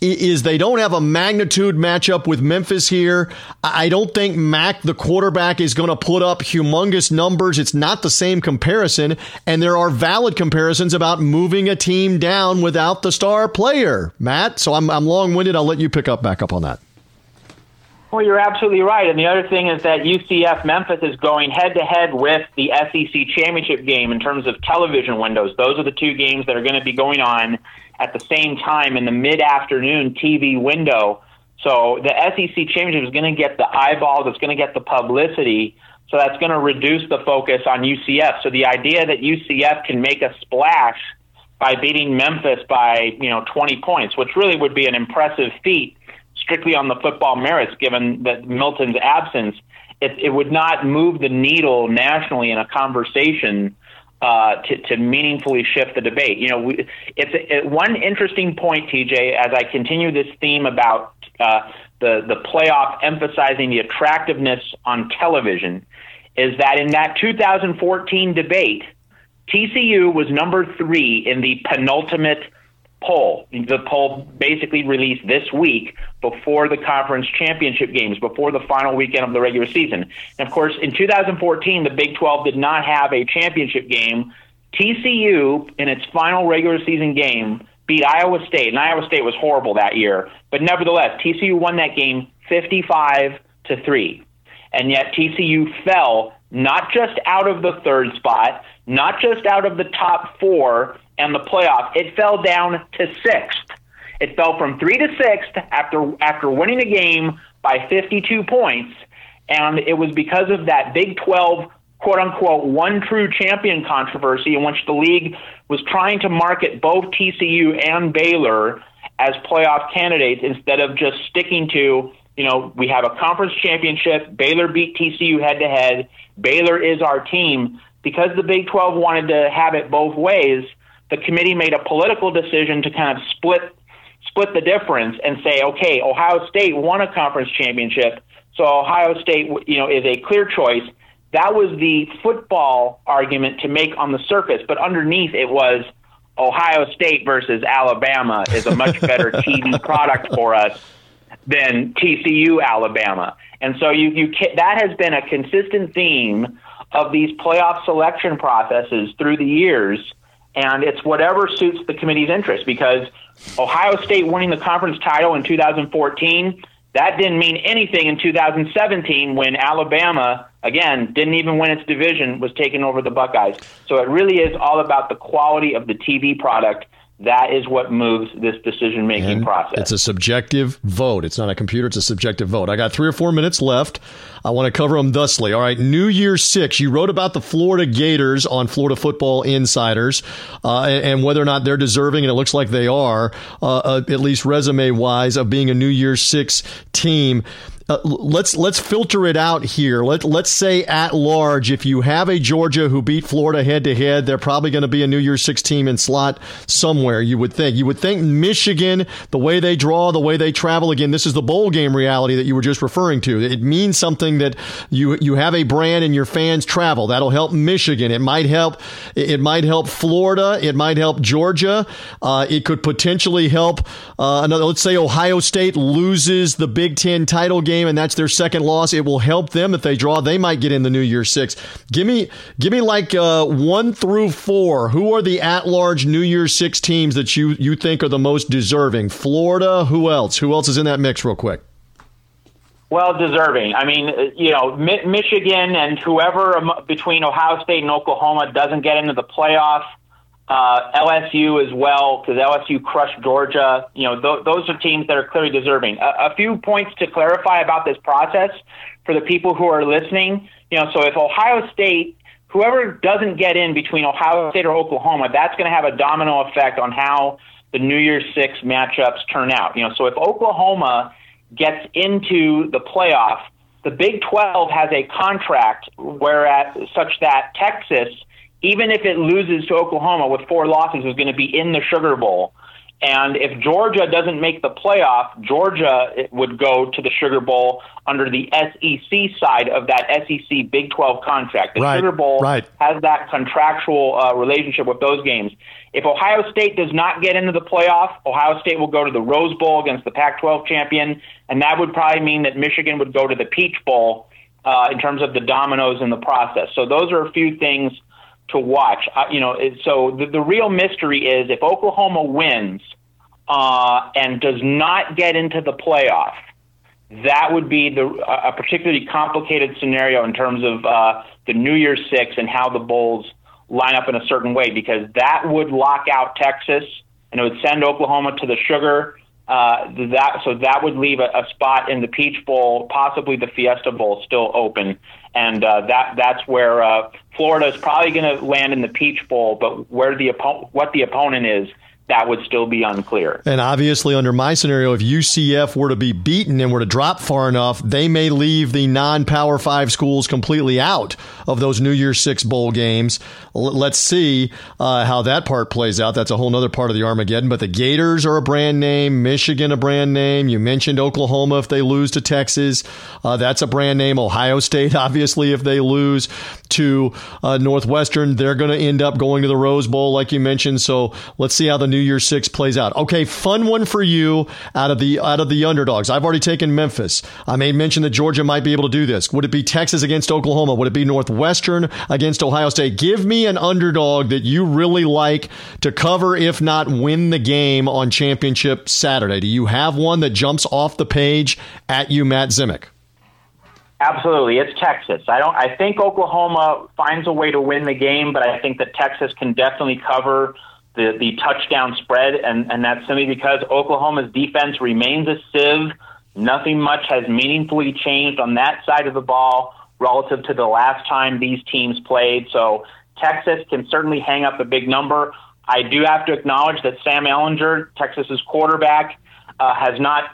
is they don't have a magnitude matchup with Memphis here. I don't think Mack, the quarterback, is going to put up humongous numbers. It's not the same comparison. And there are valid comparisons about moving a team down without the star player, Matt. So I'm, I'm long winded. I'll let you pick up back up on that. Well, you're absolutely right. And the other thing is that UCF Memphis is going head to head with the SEC championship game in terms of television windows. Those are the two games that are going to be going on at the same time in the mid afternoon TV window. So the SEC championship is going to get the eyeballs, it's going to get the publicity. So that's going to reduce the focus on UCF. So the idea that UCF can make a splash by beating Memphis by, you know, 20 points, which really would be an impressive feat strictly on the football merits given that Milton's absence, it, it would not move the needle nationally in a conversation uh, to, to meaningfully shift the debate. You know, we, it's a, it, one interesting point, TJ, as I continue this theme about uh, the the playoff emphasizing the attractiveness on television is that in that 2014 debate, TCU was number three in the penultimate poll. The poll basically released this week before the conference championship games, before the final weekend of the regular season. And of course, in 2014, the Big 12 did not have a championship game. TCU, in its final regular season game, beat Iowa State, and Iowa State was horrible that year. But nevertheless, TCU won that game 55 to 3. And yet TCU fell not just out of the third spot, not just out of the top four and the playoff, it fell down to sixth. It fell from three to sixth after after winning a game by 52 points, and it was because of that Big 12 quote unquote one true champion controversy in which the league was trying to market both TCU and Baylor as playoff candidates instead of just sticking to, you know, we have a conference championship, Baylor beat TCU head to head, Baylor is our team. Because the Big 12 wanted to have it both ways, the committee made a political decision to kind of split split the difference and say, okay, Ohio State won a conference championship, so Ohio State, you know, is a clear choice. That was the football argument to make on the surface, but underneath it was Ohio State versus Alabama is a much better TV product for us than TCU Alabama. And so you you that has been a consistent theme of these playoff selection processes through the years and it's whatever suits the committee's interest because Ohio State winning the conference title in 2014 that didn't mean anything in 2017 when Alabama, again, didn't even win its division, was taking over the Buckeyes. So it really is all about the quality of the TV product that is what moves this decision making process. It's a subjective vote. It's not a computer, it's a subjective vote. I got three or four minutes left. I want to cover them thusly. All right, New Year Six. You wrote about the Florida Gators on Florida Football Insiders uh, and, whether or not they're deserving, and it looks like they are, uh, uh, at least resume wise, of being a New Year Six team uh, let's let's filter it out here. Let let's say at large, if you have a Georgia who beat Florida head to head, they're probably going to be a New Year's Six team in slot somewhere. You would think. You would think Michigan, the way they draw, the way they travel. Again, this is the bowl game reality that you were just referring to. It means something that you you have a brand and your fans travel. That'll help Michigan. It might help. It might help Florida. It might help Georgia. Uh, it could potentially help uh, another. Let's say Ohio State loses the Big Ten title game and that's their second loss, it will help them if they draw. They might get in the New Year Six. Give me, give me like uh, one through four. Who are the at-large New Year Six teams that you you think are the most deserving? Florida. Who else? Who else is in that mix? Real quick. Well, deserving. I mean, uh, you know, Mi- Michigan and whoever between Ohio State and Oklahoma doesn't get into the playoff uh, LSU as well, because LSU crushed Georgia. You know, th- those are teams that are clearly deserving. A-, a few points to clarify about this process for the people who are listening. You know, so if Ohio State, whoever doesn't get in between Ohio State or Oklahoma, that's going to have a domino effect on how the New Year's Six matchups turn out. You know, so if Oklahoma gets into the playoff, the Big 12 has a contract whereas such that Texas even if it loses to Oklahoma with four losses, is going to be in the Sugar Bowl. And if Georgia doesn't make the playoff, Georgia would go to the Sugar Bowl under the SEC side of that SEC Big 12 contract. The right, Sugar Bowl right. has that contractual uh, relationship with those games. If Ohio State does not get into the playoff, Ohio State will go to the Rose Bowl against the Pac 12 champion, and that would probably mean that Michigan would go to the Peach Bowl uh, in terms of the dominoes in the process. So those are a few things to watch. Uh, you know, so the, the real mystery is if Oklahoma wins uh, and does not get into the playoff, that would be the a particularly complicated scenario in terms of uh, the New Year's Six and how the Bulls line up in a certain way because that would lock out Texas and it would send Oklahoma to the sugar. Uh, that so that would leave a, a spot in the Peach Bowl, possibly the Fiesta Bowl, still open and uh, that that's where uh, Florida is probably going to land in the Peach Bowl. But where the oppo- what the opponent is, that would still be unclear. And obviously, under my scenario, if UCF were to be beaten and were to drop far enough, they may leave the non Power Five schools completely out of those New Year's Six bowl games. Let's see uh, how that part plays out. That's a whole other part of the Armageddon. But the Gators are a brand name, Michigan a brand name. You mentioned Oklahoma if they lose to Texas. Uh, that's a brand name. Ohio State, obviously, if they lose to uh, Northwestern, they're going to end up going to the Rose Bowl, like you mentioned. So let's see how the New New Year's Six plays out. Okay, fun one for you out of the out of the underdogs. I've already taken Memphis. I made mention that Georgia might be able to do this. Would it be Texas against Oklahoma? Would it be Northwestern against Ohio State? Give me an underdog that you really like to cover, if not win the game on championship Saturday. Do you have one that jumps off the page at you, Matt Zemek? Absolutely, it's Texas. I don't. I think Oklahoma finds a way to win the game, but I think that Texas can definitely cover the, the touchdown spread, and, and that's simply because Oklahoma's defense remains a sieve. Nothing much has meaningfully changed on that side of the ball relative to the last time these teams played. So Texas can certainly hang up a big number. I do have to acknowledge that Sam Ehlinger, Texas's quarterback, uh, has not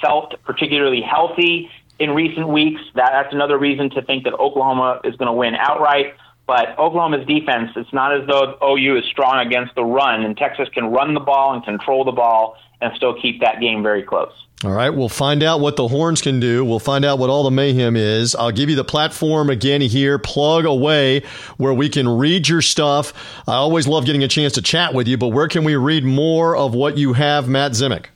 felt particularly healthy in recent weeks. That, that's another reason to think that Oklahoma is going to win outright. But Oklahoma's defense, it's not as though OU is strong against the run, and Texas can run the ball and control the ball and still keep that game very close. All right, we'll find out what the horns can do. We'll find out what all the mayhem is. I'll give you the platform again here. Plug away where we can read your stuff. I always love getting a chance to chat with you, but where can we read more of what you have, Matt Zemek?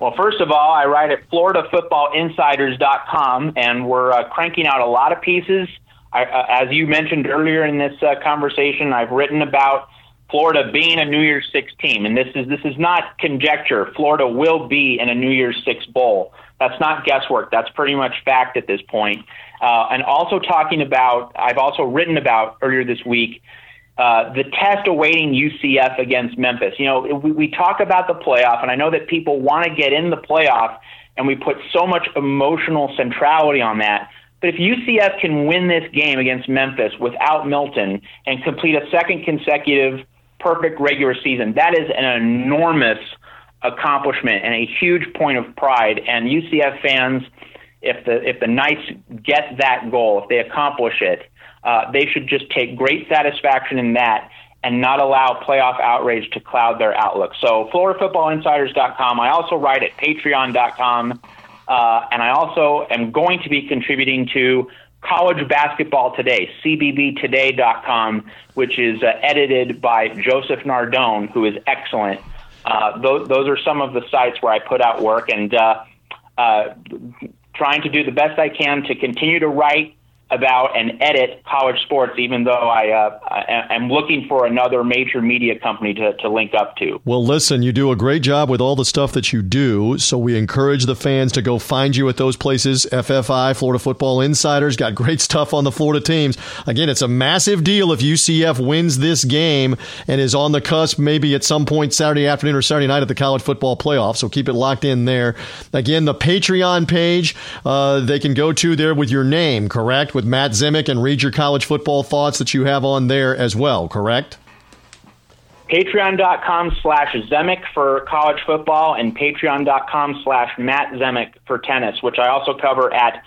Well, first of all, I write at FloridaFootballInsiders.com, and we're uh, cranking out a lot of pieces I, uh, as you mentioned earlier in this uh, conversation, I've written about Florida being a New Year's Six team, and this is this is not conjecture. Florida will be in a New Year's Six bowl. That's not guesswork. That's pretty much fact at this point. Uh, and also talking about, I've also written about earlier this week uh, the test awaiting UCF against Memphis. You know, we, we talk about the playoff, and I know that people want to get in the playoff, and we put so much emotional centrality on that. But if UCF can win this game against Memphis without Milton and complete a second consecutive perfect regular season, that is an enormous accomplishment and a huge point of pride. And UCF fans, if the if the Knights get that goal, if they accomplish it, uh, they should just take great satisfaction in that and not allow playoff outrage to cloud their outlook. So, FloridaFootballInsiders.com. I also write at Patreon.com uh, and I also am going to be contributing to College Basketball Today, CBBToday.com, which is uh, edited by Joseph Nardone, who is excellent. Uh, those, those are some of the sites where I put out work and uh, uh, trying to do the best I can to continue to write about and edit college sports, even though I, uh, am looking for another major media company to, to link up to. Well, listen, you do a great job with all the stuff that you do, so we encourage the fans to go find you at those places. FFI, Florida Football Insiders, got great stuff on the Florida teams. Again, it's a massive deal if UCF wins this game and is on the cusp maybe at some point Saturday afternoon or Saturday night at the college football playoff, so keep it locked in there. Again, the Patreon page uh, they can go to there with your name, correct? With Matt Zemek and read your college football thoughts that you have on there as well, correct? Patreon.com slash Zemek for college football and patreon.com slash Matt Zemek for tennis, which I also cover at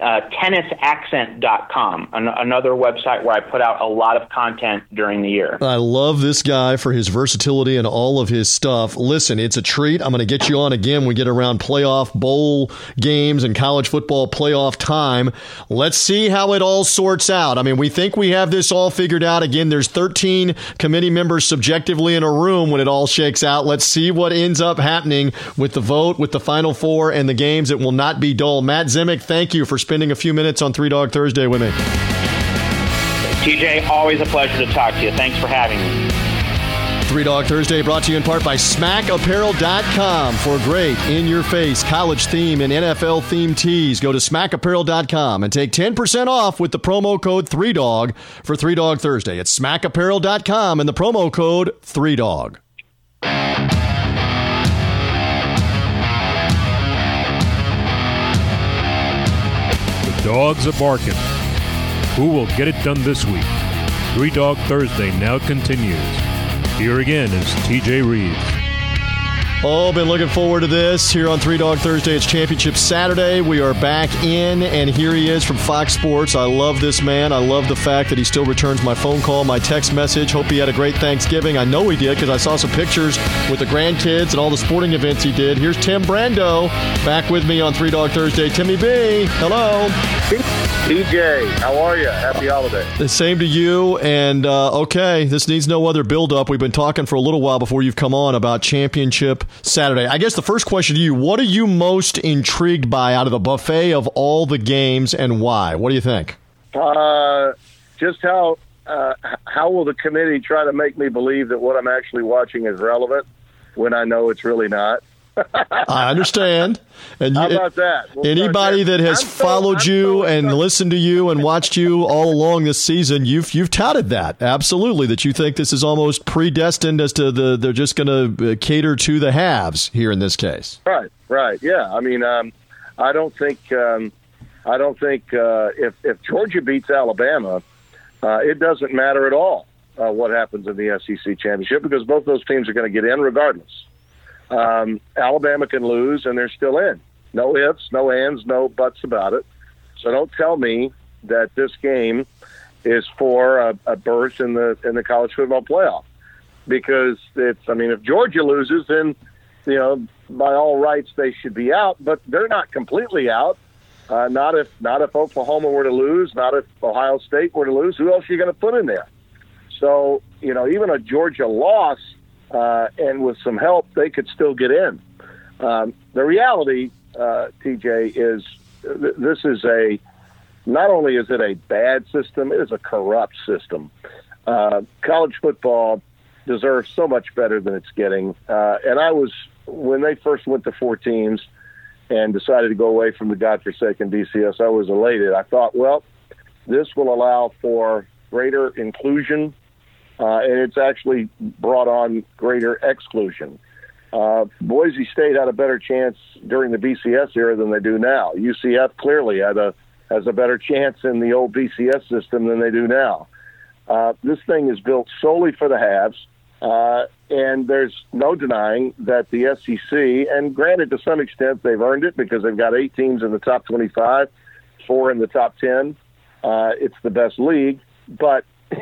uh, tennisaccent.com, an- another website where I put out a lot of content during the year. I love this guy for his versatility and all of his stuff. Listen, it's a treat. I'm going to get you on again when we get around playoff bowl games and college football playoff time. Let's see how it all sorts out. I mean, we think we have this all figured out. Again, there's 13 committee members subjectively in a room when it all shakes out. Let's see what ends up happening with the vote, with the final four, and the games. It will not be dull. Matt Zemek, thank you for spending a few minutes on Three Dog Thursday with me. TJ, always a pleasure to talk to you. Thanks for having me. Three Dog Thursday brought to you in part by SmackApparel.com for great in your face college theme and NFL theme tees. Go to SmackApparel.com and take 10% off with the promo code 3Dog for Three Dog Thursday. It's SmackApparel.com and the promo code 3Dog. Dogs are barking. Who will get it done this week? Three Dog Thursday now continues. Here again is TJ Reeves. Oh, been looking forward to this here on Three Dog Thursday. It's Championship Saturday. We are back in, and here he is from Fox Sports. I love this man. I love the fact that he still returns my phone call, my text message. Hope he had a great Thanksgiving. I know he did because I saw some pictures with the grandkids and all the sporting events he did. Here's Tim Brando back with me on Three Dog Thursday. Timmy B, hello. TJ, how are you? Happy holiday. The same to you. And uh, okay, this needs no other build up. We've been talking for a little while before you've come on about championship Saturday. I guess the first question to you what are you most intrigued by out of the buffet of all the games and why? What do you think? Uh, just how. Uh, how will the committee try to make me believe that what I'm actually watching is relevant when I know it's really not? I understand. And How about that? We'll anybody that has I'm followed so, you so and listened to you and watched you all along this season, you've you've touted that absolutely that you think this is almost predestined as to the they're just going to uh, cater to the halves here in this case. Right, right, yeah. I mean, um, I don't think um, I don't think uh, if if Georgia beats Alabama, uh, it doesn't matter at all uh, what happens in the SEC championship because both those teams are going to get in regardless. Um, Alabama can lose, and they're still in. No ifs, no ands, no buts about it. So don't tell me that this game is for a, a berth in the in the college football playoff because it's. I mean, if Georgia loses, then you know by all rights they should be out, but they're not completely out. Uh, not if not if Oklahoma were to lose, not if Ohio State were to lose. Who else are you going to put in there? So you know, even a Georgia loss uh, and with some help, they could still get in. Um, the reality, uh, TJ, is th- this is a not only is it a bad system, it is a corrupt system. Uh, college football deserves so much better than it's getting. Uh, and I was when they first went to four teams and decided to go away from the godforsaken BCS. I was elated. I thought, well, this will allow for greater inclusion uh, and it's actually brought on greater exclusion. Uh, Boise State had a better chance during the BCS era than they do now. UCF clearly had a has a better chance in the old BCS system than they do now. Uh, this thing is built solely for the haves, uh, and there's no denying that the SEC, and granted to some extent they've earned it because they've got eight teams in the top 25, four in the top 10. Uh, it's the best league, but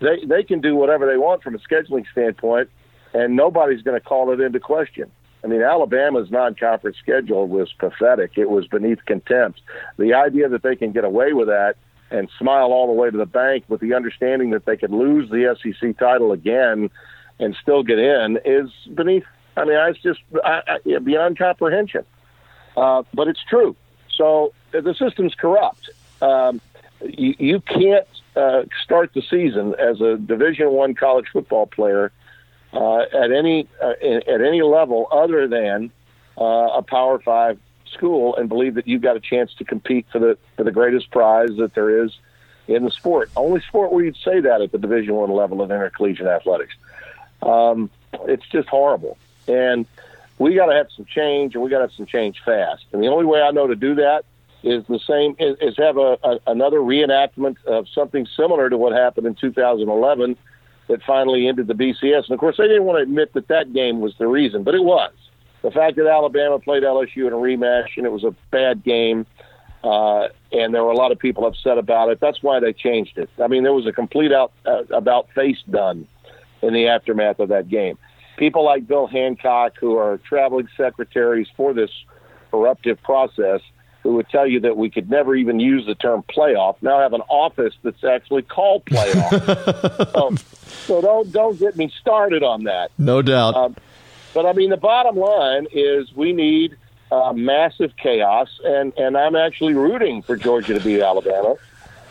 they they can do whatever they want from a scheduling standpoint, and nobody's going to call it into question. I mean, Alabama's non-conference schedule was pathetic. It was beneath contempt. The idea that they can get away with that and smile all the way to the bank with the understanding that they could lose the SEC title again and still get in is beneath. I mean, it's just I, I, beyond comprehension. Uh, but it's true. So the system's corrupt. Um, you, you can't uh, start the season as a Division One college football player uh, at any uh, at any level other than uh, a Power Five school and believe that you've got a chance to compete for the for the greatest prize that there is in the sport. Only sport where you'd say that at the Division One level of intercollegiate athletics. Um, it's just horrible, and we got to have some change, and we got to have some change fast. And the only way I know to do that is the same is, have a, a, another reenactment of something similar to what happened in 2011 that finally ended the BCS. And of course, they didn't want to admit that that game was the reason, but it was the fact that Alabama played LSU in a rematch and it was a bad game. Uh, and there were a lot of people upset about it. That's why they changed it. I mean, there was a complete out uh, about face done in the aftermath of that game. People like Bill Hancock, who are traveling secretaries for this corruptive process, who would tell you that we could never even use the term playoff now have an office that's actually called playoff. so, so, don't don't get me started on that. No doubt. Um, but I mean, the bottom line is we need uh, massive chaos, and and I'm actually rooting for Georgia to beat Alabama.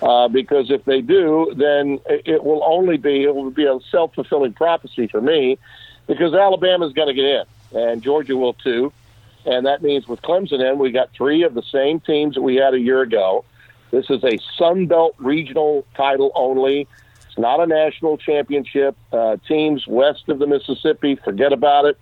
Uh, because if they do, then it will only be it will be a self fulfilling prophecy for me, because Alabama's going to get in, and Georgia will too. And that means with Clemson in, we got three of the same teams that we had a year ago. This is a Sun Belt regional title only. It's not a national championship. Uh, teams west of the Mississippi, forget about it.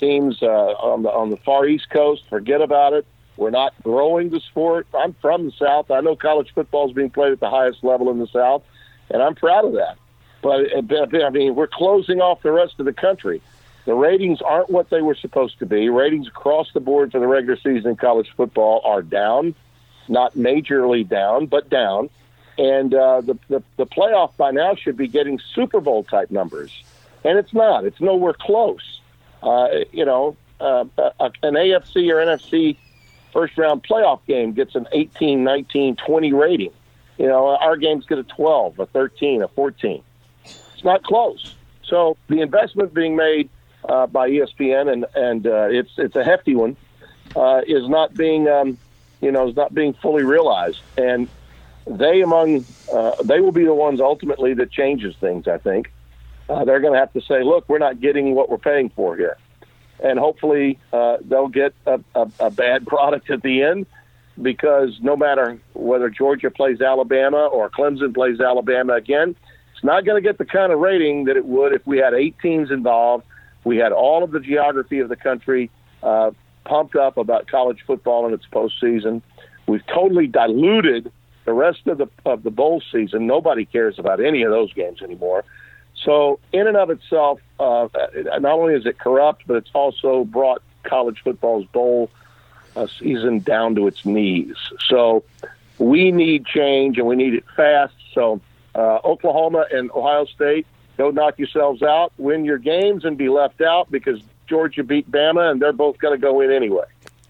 Teams uh, on the on the far east coast, forget about it. We're not growing the sport. I'm from the South. I know college football is being played at the highest level in the South, and I'm proud of that. But I mean, we're closing off the rest of the country. The ratings aren't what they were supposed to be. Ratings across the board for the regular season in college football are down, not majorly down, but down. And uh, the, the the playoff by now should be getting Super Bowl type numbers, and it's not. It's nowhere close. Uh, you know, uh, an AFC or NFC first round playoff game gets an 18, 19, 20 rating. You know, our games get a 12, a 13, a 14. It's not close. So the investment being made uh, by ESPN and and uh, it's it's a hefty one uh, is not being um, you know is not being fully realized and they among uh, they will be the ones ultimately that changes things I think uh, they're going to have to say look we're not getting what we're paying for here and hopefully uh, they'll get a, a, a bad product at the end because no matter whether Georgia plays Alabama or Clemson plays Alabama again, it's not going to get the kind of rating that it would if we had eight teams involved. We had all of the geography of the country uh, pumped up about college football in its postseason. We've totally diluted the rest of the of the bowl season. Nobody cares about any of those games anymore. So, in and of itself, uh, not only is it corrupt, but it's also brought college football's bowl uh, season down to its knees. So, we need change and we need it fast. So, uh, Oklahoma and Ohio State, go knock yourselves out, win your games, and be left out because Georgia beat Bama, and they're both going to go in anyway.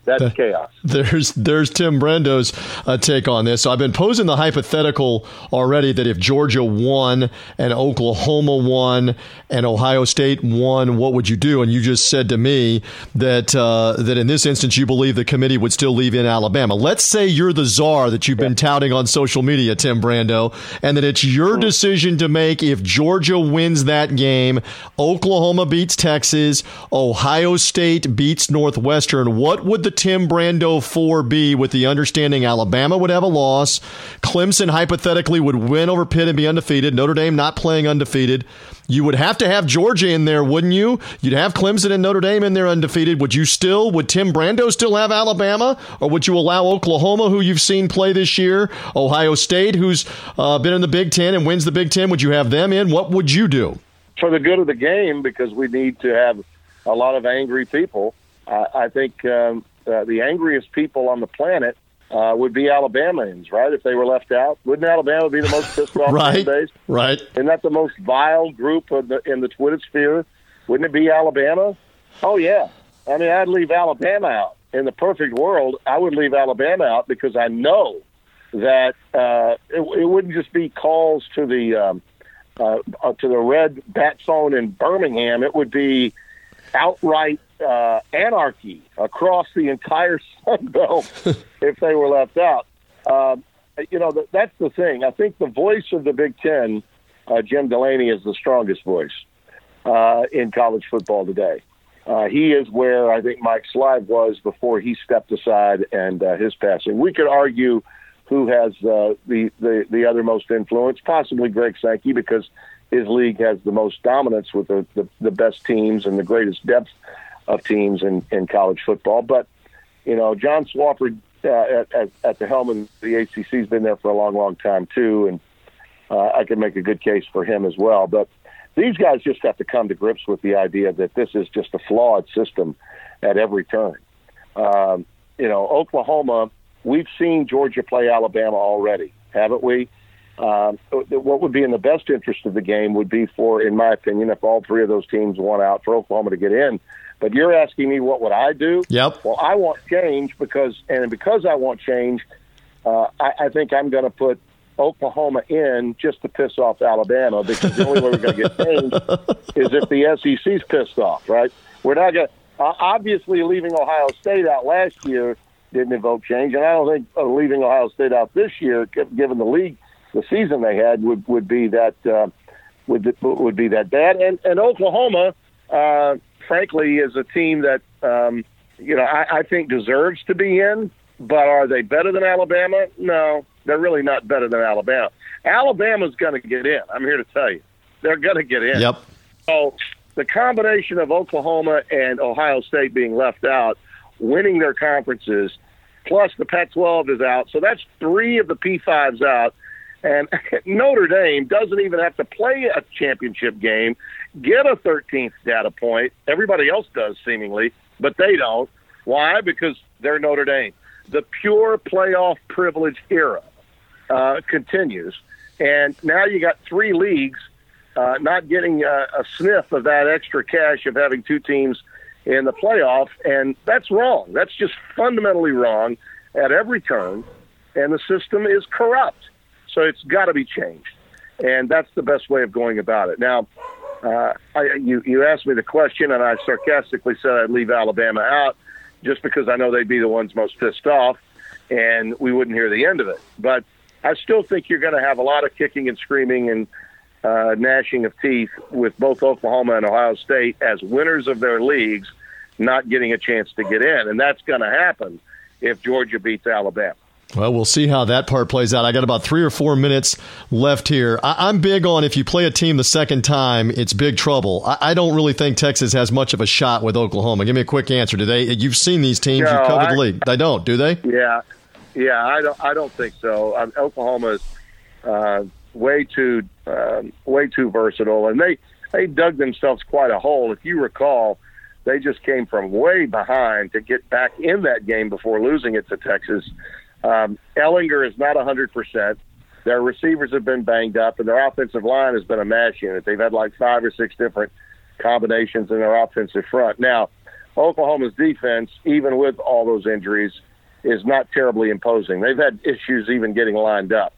That's the, chaos. There's there's Tim Brando's uh, take on this. So I've been posing the hypothetical already that if Georgia won and Oklahoma won and Ohio State won, what would you do? And you just said to me that uh, that in this instance you believe the committee would still leave in Alabama. Let's say you're the czar that you've been touting on social media, Tim Brando, and that it's your hmm. decision to make if Georgia wins that game, Oklahoma beats Texas, Ohio State beats Northwestern. What would the Tim Brando 4B with the understanding Alabama would have a loss. Clemson hypothetically would win over Pitt and be undefeated. Notre Dame not playing undefeated. You would have to have Georgia in there, wouldn't you? You'd have Clemson and Notre Dame in there undefeated. Would you still, would Tim Brando still have Alabama? Or would you allow Oklahoma, who you've seen play this year, Ohio State, who's uh, been in the Big Ten and wins the Big Ten, would you have them in? What would you do? For the good of the game, because we need to have a lot of angry people. Uh, I think um, uh, the angriest people on the planet uh, would be Alabamians, right? If they were left out, wouldn't Alabama be the most pissed off right, base? Right. Isn't that the most vile group of the, in the Twitter sphere? Wouldn't it be Alabama? Oh yeah. I mean, I'd leave Alabama out. In the perfect world, I would leave Alabama out because I know that uh, it, it wouldn't just be calls to the um, uh, uh to the red bat phone in Birmingham. It would be outright uh, anarchy across the entire Sun Belt if they were left out. Uh, you know, that's the thing. I think the voice of the Big Ten, uh, Jim Delany, is the strongest voice uh, in college football today. Uh, he is where I think Mike Slive was before he stepped aside and uh, his passing. We could argue who has uh, the, the the other most influence, possibly Greg Sankey, because his league has the most dominance with the, the, the best teams and the greatest depth of teams in, in college football. But, you know, John Swofford uh, at, at, at the helm of the ACC has been there for a long, long time, too. And uh, I can make a good case for him as well. But these guys just have to come to grips with the idea that this is just a flawed system at every turn. Um, you know, Oklahoma, we've seen Georgia play Alabama already, haven't we? Um, what would be in the best interest of the game would be for, in my opinion, if all three of those teams won out, for Oklahoma to get in. But you're asking me what would I do? Yep. Well, I want change because, and because I want change, uh, I, I think I'm going to put Oklahoma in just to piss off Alabama because the only way we're going to get change is if the SEC's pissed off, right? We're not going. to uh, obviously, leaving Ohio State out last year didn't evoke change, and I don't think uh, leaving Ohio State out this year, given the league, the season they had, would would be that uh, would would be that bad. And and Oklahoma, uh, frankly, is a team that um, you know I, I think deserves to be in. But are they better than Alabama? No, they're really not better than Alabama. Alabama's going to get in. I'm here to tell you, they're going to get in. Yep. So the combination of Oklahoma and Ohio State being left out, winning their conferences, plus the Pac-12 is out, so that's three of the P5s out. And Notre Dame doesn't even have to play a championship game, get a 13th data point. Everybody else does, seemingly, but they don't. Why? Because they're Notre Dame. The pure playoff privilege era uh, continues. And now you got three leagues uh, not getting a, a sniff of that extra cash of having two teams in the playoff. And that's wrong. That's just fundamentally wrong at every turn. And the system is corrupt. So it's got to be changed. And that's the best way of going about it. Now, uh, I, you, you asked me the question, and I sarcastically said I'd leave Alabama out just because I know they'd be the ones most pissed off, and we wouldn't hear the end of it. But I still think you're going to have a lot of kicking and screaming and uh, gnashing of teeth with both Oklahoma and Ohio State as winners of their leagues not getting a chance to get in. And that's going to happen if Georgia beats Alabama. Well, we'll see how that part plays out. I got about three or four minutes left here. I- am big on if you play a team the second time, it's big trouble. I, I don't really think Texas has much of a shot with Oklahoma. Give me a quick answer. Do they? You've seen these teams. No, You've covered I, the league. They don't, do they? Yeah, yeah. I don't. I don't think so. Um, Oklahoma is uh, way too um, way too versatile, and they they dug themselves quite a hole. If you recall, they just came from way behind to get back in that game before losing it to Texas. Um, Ehlinger is not 100%. Their receivers have been banged up, and their offensive line has been a mash unit. They've had like five or six different combinations in their offensive front. Now, Oklahoma's defense, even with all those injuries, is not terribly imposing. They've had issues even getting lined up.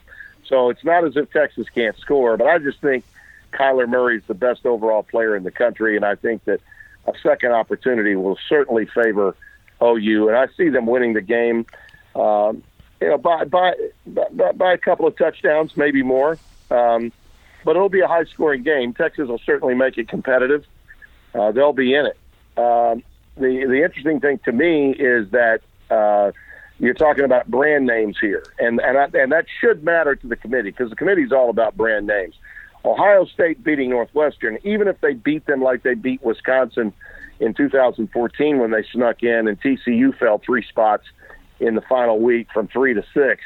So it's not as if Texas can't score, but I just think Kyler Murray is the best overall player in the country, and I think that a second opportunity will certainly favor OU, and I see them winning the game. Um, you know, by by by, by a couple of touchdowns, maybe more. Um, but it'll be a high scoring game. Texas will certainly make it competitive. Uh, they'll be in it. Um, the the interesting thing to me is that uh, you're talking about brand names here, and and I, and that should matter to the committee because the committee is all about brand names. Ohio State beating Northwestern, even if they beat them like they beat Wisconsin in 2014 when they snuck in, and TCU fell three spots in the final week from three to six,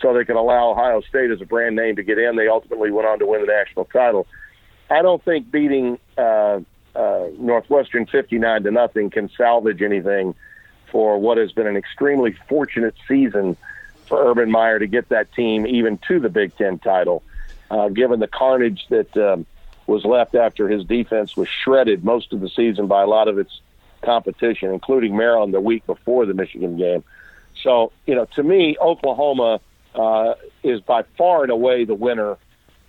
so they could allow Ohio State as a brand name to get in. They ultimately went on to win the national title. I don't think beating uh, uh, Northwestern 59 to nothing can salvage anything for what has been an extremely fortunate season for Urban Meyer to get that team even to the Big Ten title, uh, given the carnage that um, was left after his defense was shredded most of the season by a lot of its competition, including Maryland the week before the Michigan game. So, you know, to me, Oklahoma uh, is by far and away the winner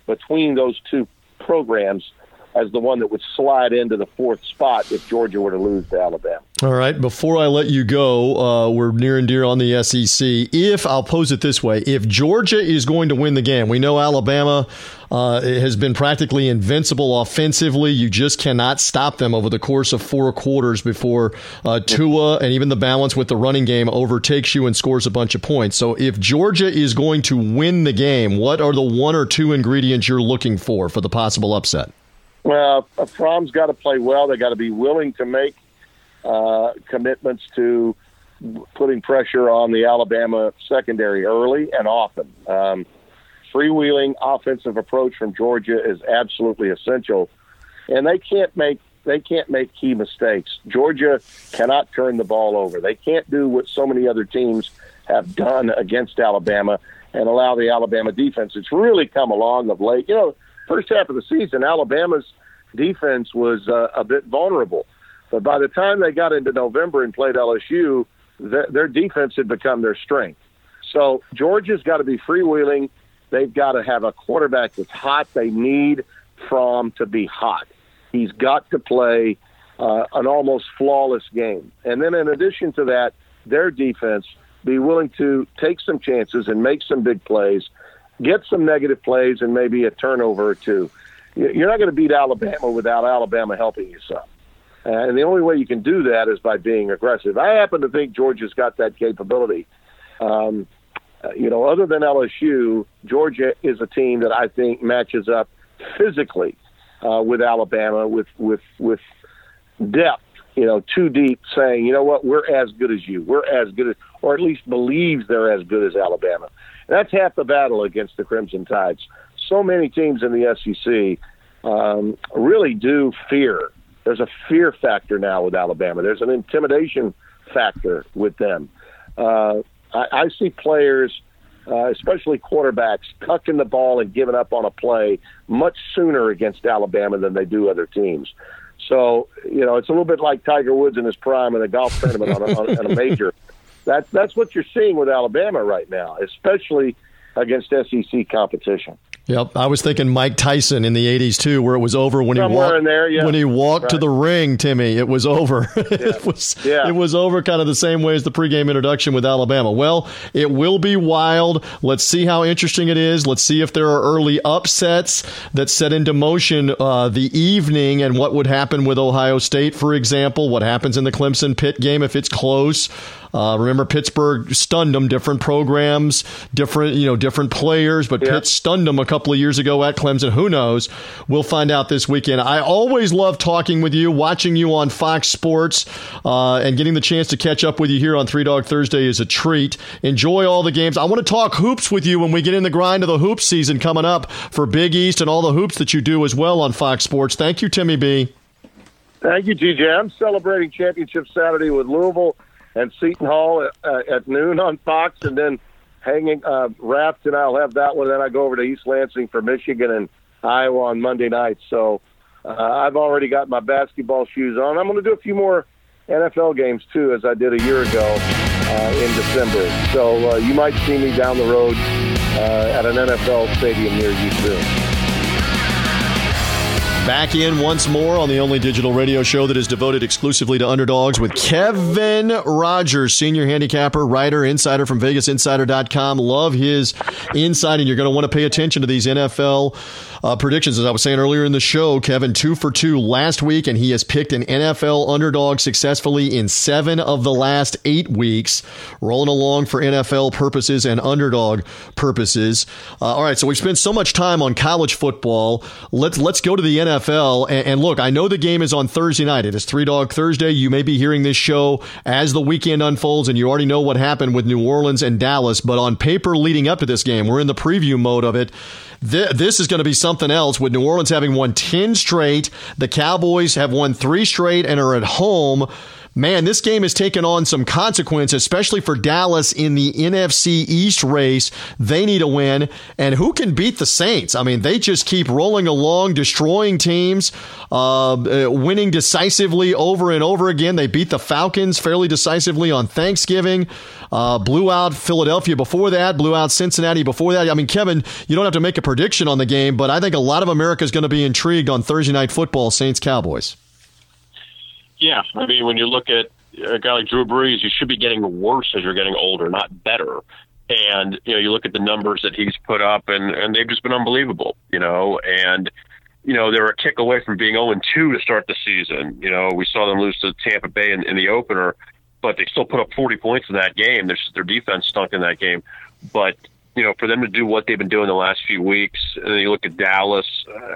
between those two programs as the one that would slide into the fourth spot if Georgia were to lose to Alabama. All right. Before I let you go, uh, we're near and dear on the SEC. If I'll pose it this way, if Georgia is going to win the game, we know Alabama uh, has been practically invincible offensively. You just cannot stop them over the course of four quarters before uh, Tua and even the balance with the running game overtakes you and scores a bunch of points. So if Georgia is going to win the game, what are the one or two ingredients you're looking for for the possible upset? Well, a Fromm's got to play well. They got to be willing to make uh, commitments to putting pressure on the Alabama secondary early and often. Um, freewheeling offensive approach from Georgia is absolutely essential, and they can't make they can't make key mistakes. Georgia cannot turn the ball over. They can't do what so many other teams have done against Alabama and allow the Alabama defense. It's really come along of late. You know, first half of the season, Alabama's defense was uh, a bit vulnerable. But by the time they got into November and played LSU, th- their defense had become their strength. So Georgia's got to be freewheeling. They've got to have a quarterback that's hot. They need Fromm to be hot. He's got to play uh, an almost flawless game. And then in addition to that, their defense be willing to take some chances and make some big plays get some negative plays and maybe a turnover or two. You're not going to beat Alabama without Alabama helping you some. And the only way you can do that is by being aggressive. I happen to think Georgia's got that capability. Um, uh, you know, other than LSU, Georgia is a team that I think matches up physically uh, with Alabama with with with depth. You know, too deep, saying, you know what, we're as good as you. We're as good as, or at least believes they're as good as Alabama. That's half the battle against the Crimson Tides. So many teams in the SEC um, really do fear. There's a fear factor now with Alabama. There's an intimidation factor with them. Uh, I, I see players, uh, especially quarterbacks, tucking the ball and giving up on a play much sooner against Alabama than they do other teams. So you know, it's a little bit like Tiger Woods in his prime in a golf tournament on a, on a major. That's that's what you're seeing with Alabama right now, especially against SEC competition. Yep, I was thinking Mike Tyson in the '80s too, where it was over when Somewhere he walked. there, yeah. When he walked Right. to the ring, Timmy, it was over. it was. Yeah. It was over, kind of the same way as the pregame introduction with Alabama. Well, it will be wild. Let's see how interesting it is. Let's see if there are early upsets that set into motion uh, the evening, and what would happen with Ohio State, for example. What happens in the Clemson Pitt game if it's close? Uh, remember, Pittsburgh stunned them. Different programs, different you know, different players, but Yeah. Pitt stunned them a couple of years ago at Clemson. Who knows? We'll find out this weekend. I always love talking with you, watching you on Fox Sports, uh, and getting the chance to catch up with you here on Three Dog Thursday is a treat. Enjoy all the games. I want to talk hoops with you when we get in the grind of the hoops season coming up for Big East and all the hoops that you do as well on Fox Sports. Thank you, Timmy B. Thank you, TJ. I'm celebrating championship Saturday with Louisville and Seton Hall at, uh, at noon on Fox, and then hanging uh, Raft, and I'll have that one. Then I go over to East Lansing for Michigan and Iowa on Monday night. So uh, I've already got my basketball shoes on. I'm going to do a few more NFL games too, as I did a year ago uh, in December. So uh, you might see me down the road uh, at an NFL stadium near you soon. Back in once more on the only digital radio show that is devoted exclusively to underdogs with Kevin Rogers, senior handicapper, writer, insider from VegasInsider.com. Love his insight, and you're going to want to pay attention to these NFL uh, predictions. As I was saying earlier in the show, Kevin, two for two last week, and he has picked an NFL underdog successfully in seven of the last eight weeks, rolling along for NFL purposes and underdog purposes. Uh, all right, so we've spent so much time on college football. Let's let's go to the NFL. And, and look, I know the game is on Thursday night. It is Three Dog Thursday. You may be hearing this show as the weekend unfolds, and you already know what happened with New Orleans and Dallas. But on paper, leading up to this game, we're in the preview mode of it. Th- This is going to be something else with New Orleans having won 10 straight. The Cowboys have won three straight and are at home. Man, this game has taken on some consequence, especially for Dallas in the NFC East race. They need a win. And who can beat the Saints? I mean, they just keep rolling along, destroying teams, uh, uh, winning decisively over and over again. They beat the Falcons fairly decisively on Thanksgiving, uh, blew out Philadelphia before that, blew out Cincinnati before that. I mean, Kevin, you don't have to make a prediction on the game, but I think a lot of America is going to be intrigued on Thursday Night Football, Saints Cowboys. Yeah, I mean, when you look at a guy like Drew Brees, you should be getting worse as you're getting older, not better. And you know, you look at the numbers that he's put up, and and they've just been unbelievable. You know, and you know they were a kick away from being 0 2 to start the season. You know, we saw them lose to Tampa Bay in, in the opener, but they still put up 40 points in that game. Their their defense stunk in that game, but you know, for them to do what they've been doing the last few weeks, and then you look at Dallas.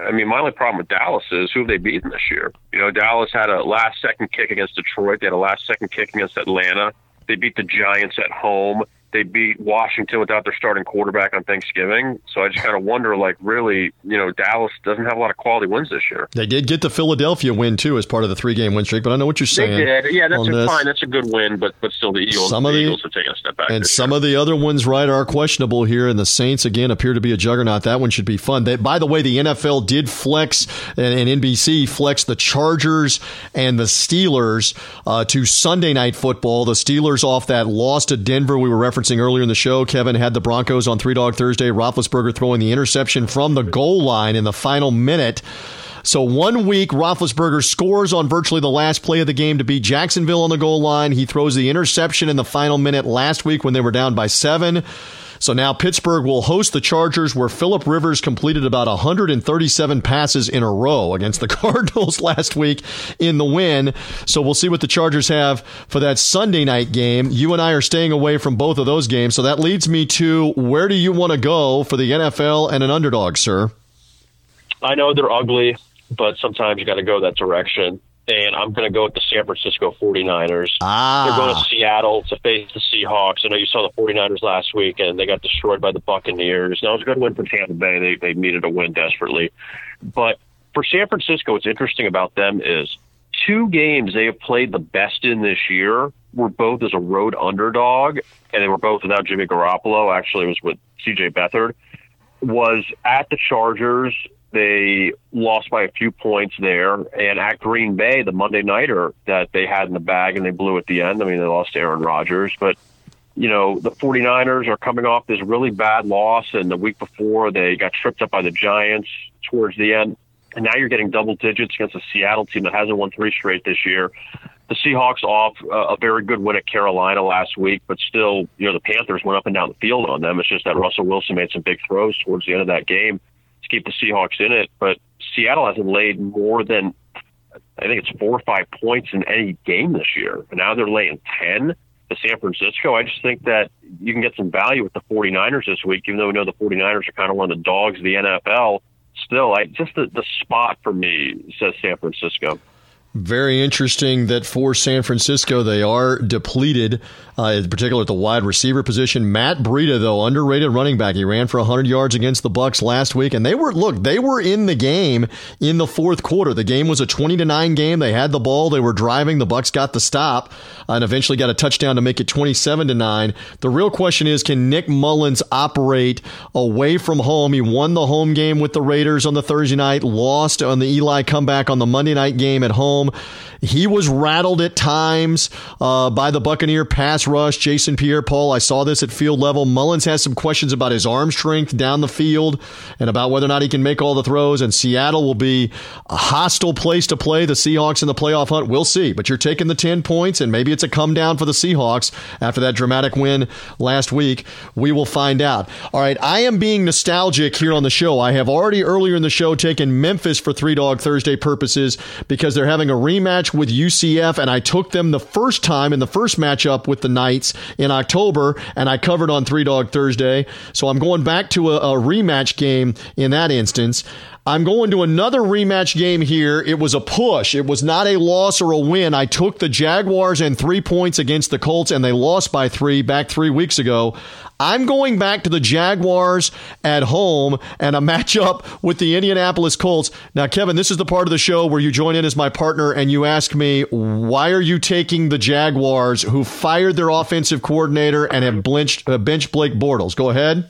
I mean, my only problem with Dallas is who have they beaten this year? You know, Dallas had a last second kick against Detroit. They had a last second kick against Atlanta. They beat the Giants at home. They beat Washington without their starting quarterback on Thanksgiving. So I just kind of wonder, like, really, you know, Dallas doesn't have a lot of quality wins this year. They did get the Philadelphia win too as part of the three game win streak, but I know what you're saying. They did, yeah. That's a, fine. That's a good win, but but still, the Eagles, Some the of the- Eagles have taken a step back. And some year. of the other ones, right, are questionable here. And the Saints, again, appear to be a juggernaut. That one should be fun. They, by the way, the NFL did flex, and, and NBC flexed the Chargers and the Steelers uh, to Sunday night football. The Steelers off that loss to Denver we were referencing earlier in the show. Kevin had the Broncos on Three Dog Thursday. Roethlisberger throwing the interception from the goal line in the final minute. So one week, Roethlisberger scores on virtually the last play of the game to beat Jacksonville on the goal line. He throws the interception in the final minute last week when they were down by seven. So now Pittsburgh will host the Chargers, where Philip Rivers completed about 137 passes in a row against the Cardinals last week in the win. So we'll see what the Chargers have for that Sunday night game. You and I are staying away from both of those games. So that leads me to where do you want to go for the NFL and an underdog, sir? I know they're ugly, but sometimes you got to go that direction. And I'm going to go with the San Francisco 49ers. Ah. They're going to Seattle to face the Seahawks. I know you saw the 49ers last week, and they got destroyed by the Buccaneers. Now, was a good win for Tampa Bay. They, they needed a win desperately. But for San Francisco, what's interesting about them is two games they have played the best in this year were both as a road underdog, and they were both without Jimmy Garoppolo. Actually, it was with CJ Beathard. Was at the Chargers they lost by a few points there. And at Green Bay, the Monday Nighter that they had in the bag and they blew at the end. I mean, they lost to Aaron Rodgers. But, you know, the 49ers are coming off this really bad loss. And the week before, they got tripped up by the Giants towards the end. And now you're getting double digits against a Seattle team that hasn't won three straight this year. The Seahawks off a very good win at Carolina last week, but still, you know, the Panthers went up and down the field on them. It's just that Russell Wilson made some big throws towards the end of that game to keep the Seahawks in it. But Seattle hasn't laid more than I think it's four or five points in any game this year. And now they're laying ten to San Francisco. I just think that you can get some value with the 49ers this week, even though we know the 49ers are kind of one of the dogs of the NFL. Still, I just the, the spot for me says San Francisco. Very interesting that for San Francisco, they are depleted, uh, in particular at the wide receiver position. Matt Breida, though, underrated running back. He ran for 100 yards against the Bucs last week, and they were look, they were in the game in the fourth quarter. The game was a 20 to nine game. They had the ball, they were driving. The Bucs got the stop, and eventually got a touchdown to make it 27 to nine. The real question is, can Nick Mullens operate away from home? He won the home game with the Raiders on the Thursday night, lost on the Eli comeback on the Monday night game at home. He was rattled at times uh, by the Buccaneer pass rush. Jason Pierre Paul, I saw this at field level. Mullens has some questions about his arm strength down the field and about whether or not he can make all the throws. And Seattle will be a hostile place to play. The Seahawks in the playoff hunt, we'll see. But you're taking the 10 points, and maybe it's a come down for the Seahawks after that dramatic win last week. We will find out. All right, I am being nostalgic here on the show. I have already earlier in the show taken Memphis for Three Dog Thursday purposes because they're having a rematch with UCF, and I took them the first time in the first matchup with the Knights in October, and I covered on Three Dog Thursday. So I'm going back to a, a rematch game in that instance. I'm going to another rematch game here. It was a push. It was not a loss or a win. I took the Jaguars and three points against the Colts, and they lost by three back three weeks ago. I'm going back to the Jaguars at home and a matchup with the Indianapolis Colts. Now, Kevin, this is the part of the show where you join in as my partner and you ask me, why are you taking the Jaguars who fired their offensive coordinator and have benched, uh, benched Blake Bortles? Go ahead.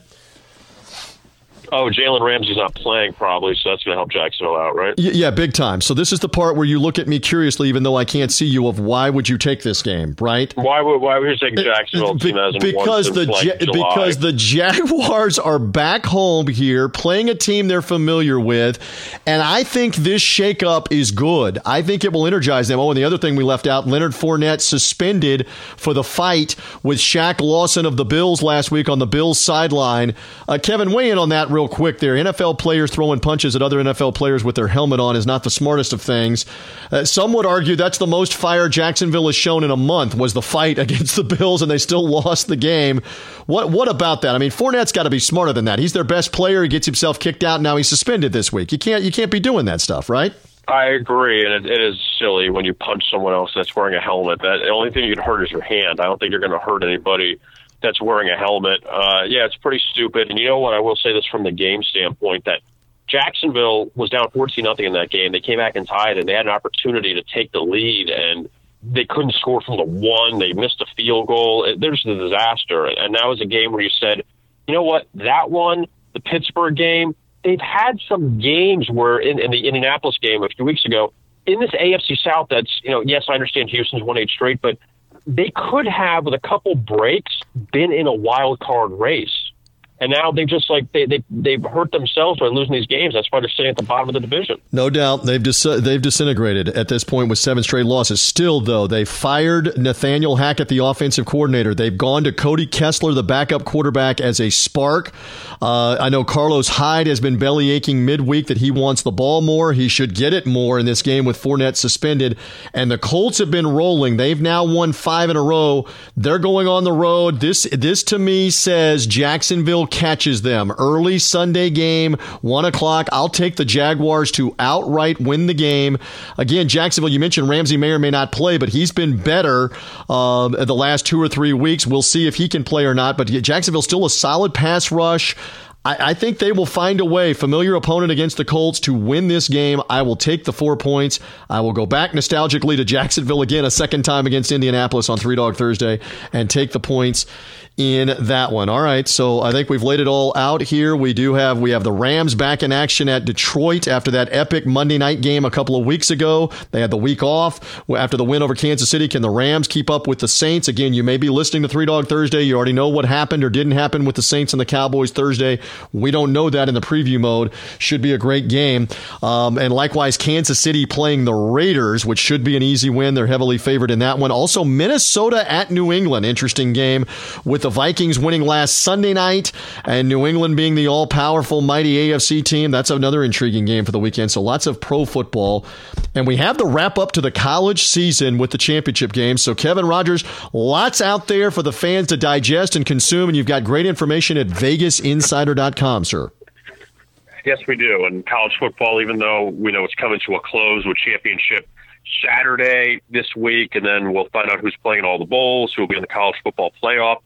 Oh, Jalen Ramsey's not playing probably, so that's going to help Jacksonville out, right? Yeah, big time. So this is the part where you look at me curiously, even though I can't see you. Of why would you take this game, right? Why would why would you take Jacksonville? Be, because the ja- because the Jaguars are back home here, playing a team they're familiar with, and I think this shakeup is good. I think it will energize them. Oh, and the other thing we left out: Leonard Fournette suspended for the fight with Shaq Lawson of the Bills last week on the Bills sideline. Uh, Kevin, weigh in on that real quick there. NFL players throwing punches at other NFL players with their helmet on is not the smartest of things. Uh, some would argue that's the most fire Jacksonville has shown in a month was the fight against the Bills, and they still lost the game. What what about that? I mean, Fournette's got to be smarter than that. He's their best player. He gets himself kicked out. Now he's suspended this week. You can't you can't be doing that stuff, right? I agree, and it, it is silly when you punch someone else that's wearing a helmet. That the only thing you can hurt is your hand. I don't think you're going to hurt anybody that's wearing a helmet. Uh, yeah, it's pretty stupid. And you know what? I will say this from the game standpoint that Jacksonville was down 14 nothing in that game. They came back and tied, and they had an opportunity to take the lead, and they couldn't score from the one. They missed a field goal. It, there's a disaster. And that was a game where you said, you know what? That one, the Pittsburgh game, they've had some games where in, in the Indianapolis game a few weeks ago, in this AFC South, that's, you know, yes, I understand Houston's won eight straight, but they could have, with a couple breaks, been in a wild card race and now they just like they they they've hurt themselves by losing these games. That's why they're sitting at the bottom of the division. No doubt they've dis- they've disintegrated at this point with seven straight losses. Still, though, they fired Nathaniel Hackett, the offensive coordinator. They've gone to Cody Kessler, the backup quarterback, as a spark. Uh, I know Carlos Hyde has been belly aching midweek that he wants the ball more. He should get it more in this game with Fournette suspended. And the Colts have been rolling. They've now won five in a row. They're going on the road. This this to me says Jacksonville catches them. Early Sunday game, 1 o'clock. I'll take the Jaguars to outright win the game. Again, Jacksonville, you mentioned Ramsey may or may not play, but he's been better uh, the last two or three weeks. We'll see if he can play or not. But Jacksonville's still a solid pass rush. I, I, think they will find a way, familiar opponent against the Colts, to win this game. I will take the four points. I will go back nostalgically to Jacksonville again a second time against Indianapolis on Three Dog Thursday and take the points in that one. All right, so I think we've laid it all out here. We do have we have the Rams back in action at Detroit after that epic Monday night game a couple of weeks ago. They had the week off after the win over Kansas City. Can the Rams keep up with the Saints? Again, you may be listening to Three Dog Thursday. You already know what happened or didn't happen with the Saints and the Cowboys Thursday. We don't know that in the preview mode. Should be a great game. Um, and likewise, Kansas City playing the Raiders, which should be an easy win. They're heavily favored in that one. Also, Minnesota at New England, interesting game with the Vikings winning last Sunday night and New England being the all powerful, mighty AFC team. That's another intriguing game for the weekend. So lots of pro football. And we have the wrap up to the college season with the championship game. So, Kevin Rogers, lots out there for the fans to digest and consume. And you've got great information at vegasinsider.com, sir. Yes, we do. And college football, even though we know it's coming to a close with championship Saturday this week, and then we'll find out who's playing all the bowls, who will be in the college football playoff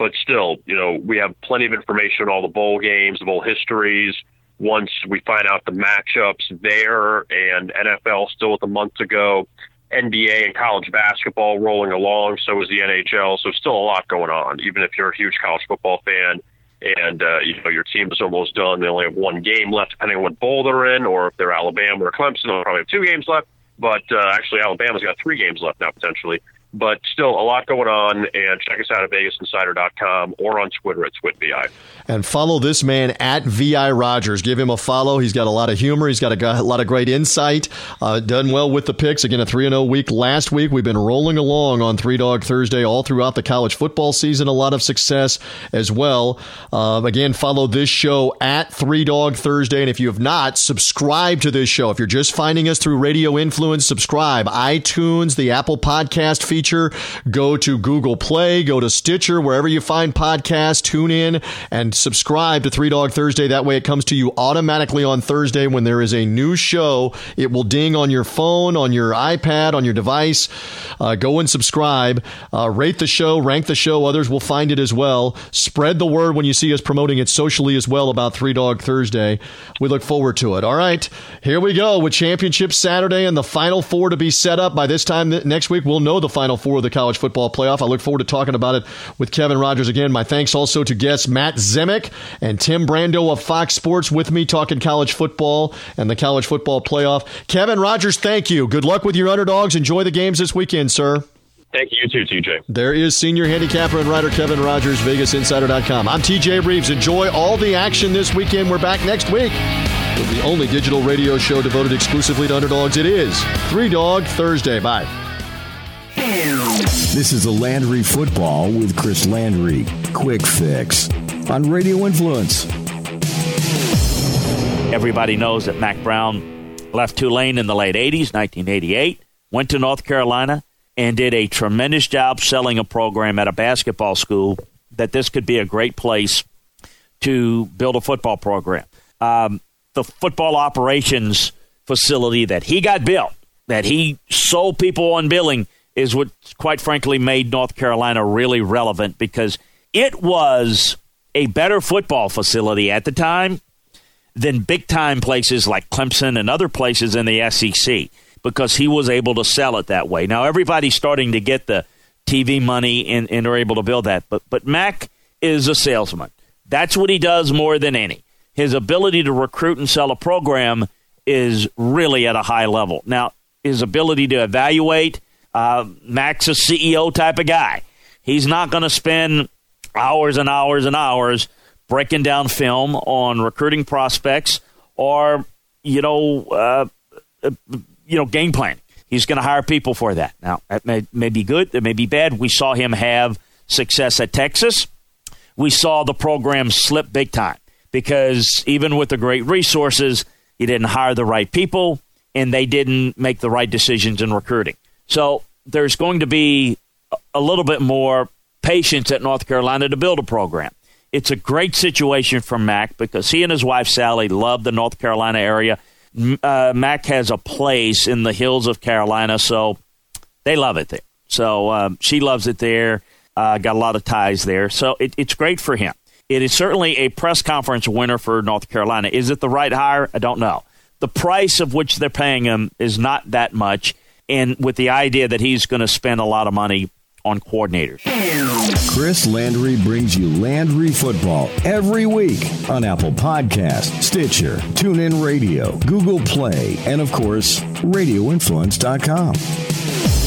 but still, you know, we have plenty of information on all the bowl games, the bowl histories. Once we find out the matchups there, and NFL still with a month to go, NBA and college basketball rolling along, so is the NHL. So still a lot going on, even if you're a huge college football fan and uh, you know your team is almost done. They only have one game left, depending on what bowl they're in, or if they're Alabama or Clemson, they'll probably have two games left. But uh, actually, Alabama's got three games left now potentially but still a lot going on. And check us out at VegasInsider.com or on Twitter at TwitVI. And follow this man at VI Rogers. Give him a follow. He's got a lot of humor. He's got a, a lot of great insight. Uh, done well with the picks. Again, a 3 0 week last week. We've been rolling along on Three Dog Thursday all throughout the college football season. A lot of success as well. Uh, again, follow this show at Three Dog Thursday. And if you have not, subscribe to this show. If you're just finding us through Radio Influence, subscribe. iTunes, the Apple Podcast feed feature. Go to Google Play, go to Stitcher, wherever you find podcasts, tune in and subscribe to Three Dog Thursday. That way it comes to you automatically on Thursday when there is a new show. It will ding on your phone, on your iPad, on your device. Uh, go and subscribe. Uh, rate the show, rank the show. Others will find it as well. Spread the word when you see us promoting it socially as well about Three Dog Thursday. We look forward to it. All right, here we go with Championship Saturday and the Final Four to be set up. By this time next week, we'll know the Final Final Four of the college football playoff. I look forward to talking about it with Kevin Rogers again. My thanks also to guests Matt Zemek and Tim Brando of Fox Sports with me talking college football and the college football playoff. Kevin Rogers, thank you. Good luck with your underdogs. Enjoy the games this weekend, sir. Thank you, you too, TJ. There is senior handicapper and writer Kevin Rogers, VegasInsider.com. I'm TJ Reeves. Enjoy all the action this weekend. We're back next week with the only digital radio show devoted exclusively to underdogs. It is Three Dog Thursday. Bye. This is a Landry Football with Chris Landry. Quick fix on Radio Influence. Everybody knows that Mack Brown left Tulane in the late 80s, 1988, went to North Carolina, and did a tremendous job selling a program at a basketball school that this could be a great place to build a football program. Um, the football operations facility that he got built, that he sold people on billing – is what, quite frankly, made North Carolina really relevant because it was a better football facility at the time than big time places like Clemson and other places in the SEC because he was able to sell it that way. Now everybody's starting to get the TV money and, and are able to build that, but but Mack is a salesman. That's what he does more than any. His ability to recruit and sell a program is really at a high level. Now, his ability to evaluate uh, Mack's a CEO type of guy. He's not going to spend hours and hours and hours breaking down film on recruiting prospects or you know uh, you know game plan. He's going to hire people for that. Now that may, may be good, it may be bad. We saw him have success at Texas. We saw the program slip big time because even with the great resources, he didn't hire the right people and they didn't make the right decisions in recruiting. So there's going to be a little bit more patience at North Carolina to build a program. it's a great situation for Mack because he and his wife Sally love the North Carolina area. Uh, Mack has a place in the hills of Carolina, so they love it there. So um, she loves it there. Uh, got a lot of ties there, so it, it's great for him. It is certainly a press conference winner for North Carolina. Is it the right hire? I don't know. The price of which they're paying him is not that much, and with the idea that he's going to spend a lot of money on coordinators. Chris Landry brings you Landry Football every week on Apple Podcast, Stitcher, TuneIn Radio, Google Play, and of course, RadioInfluence.com.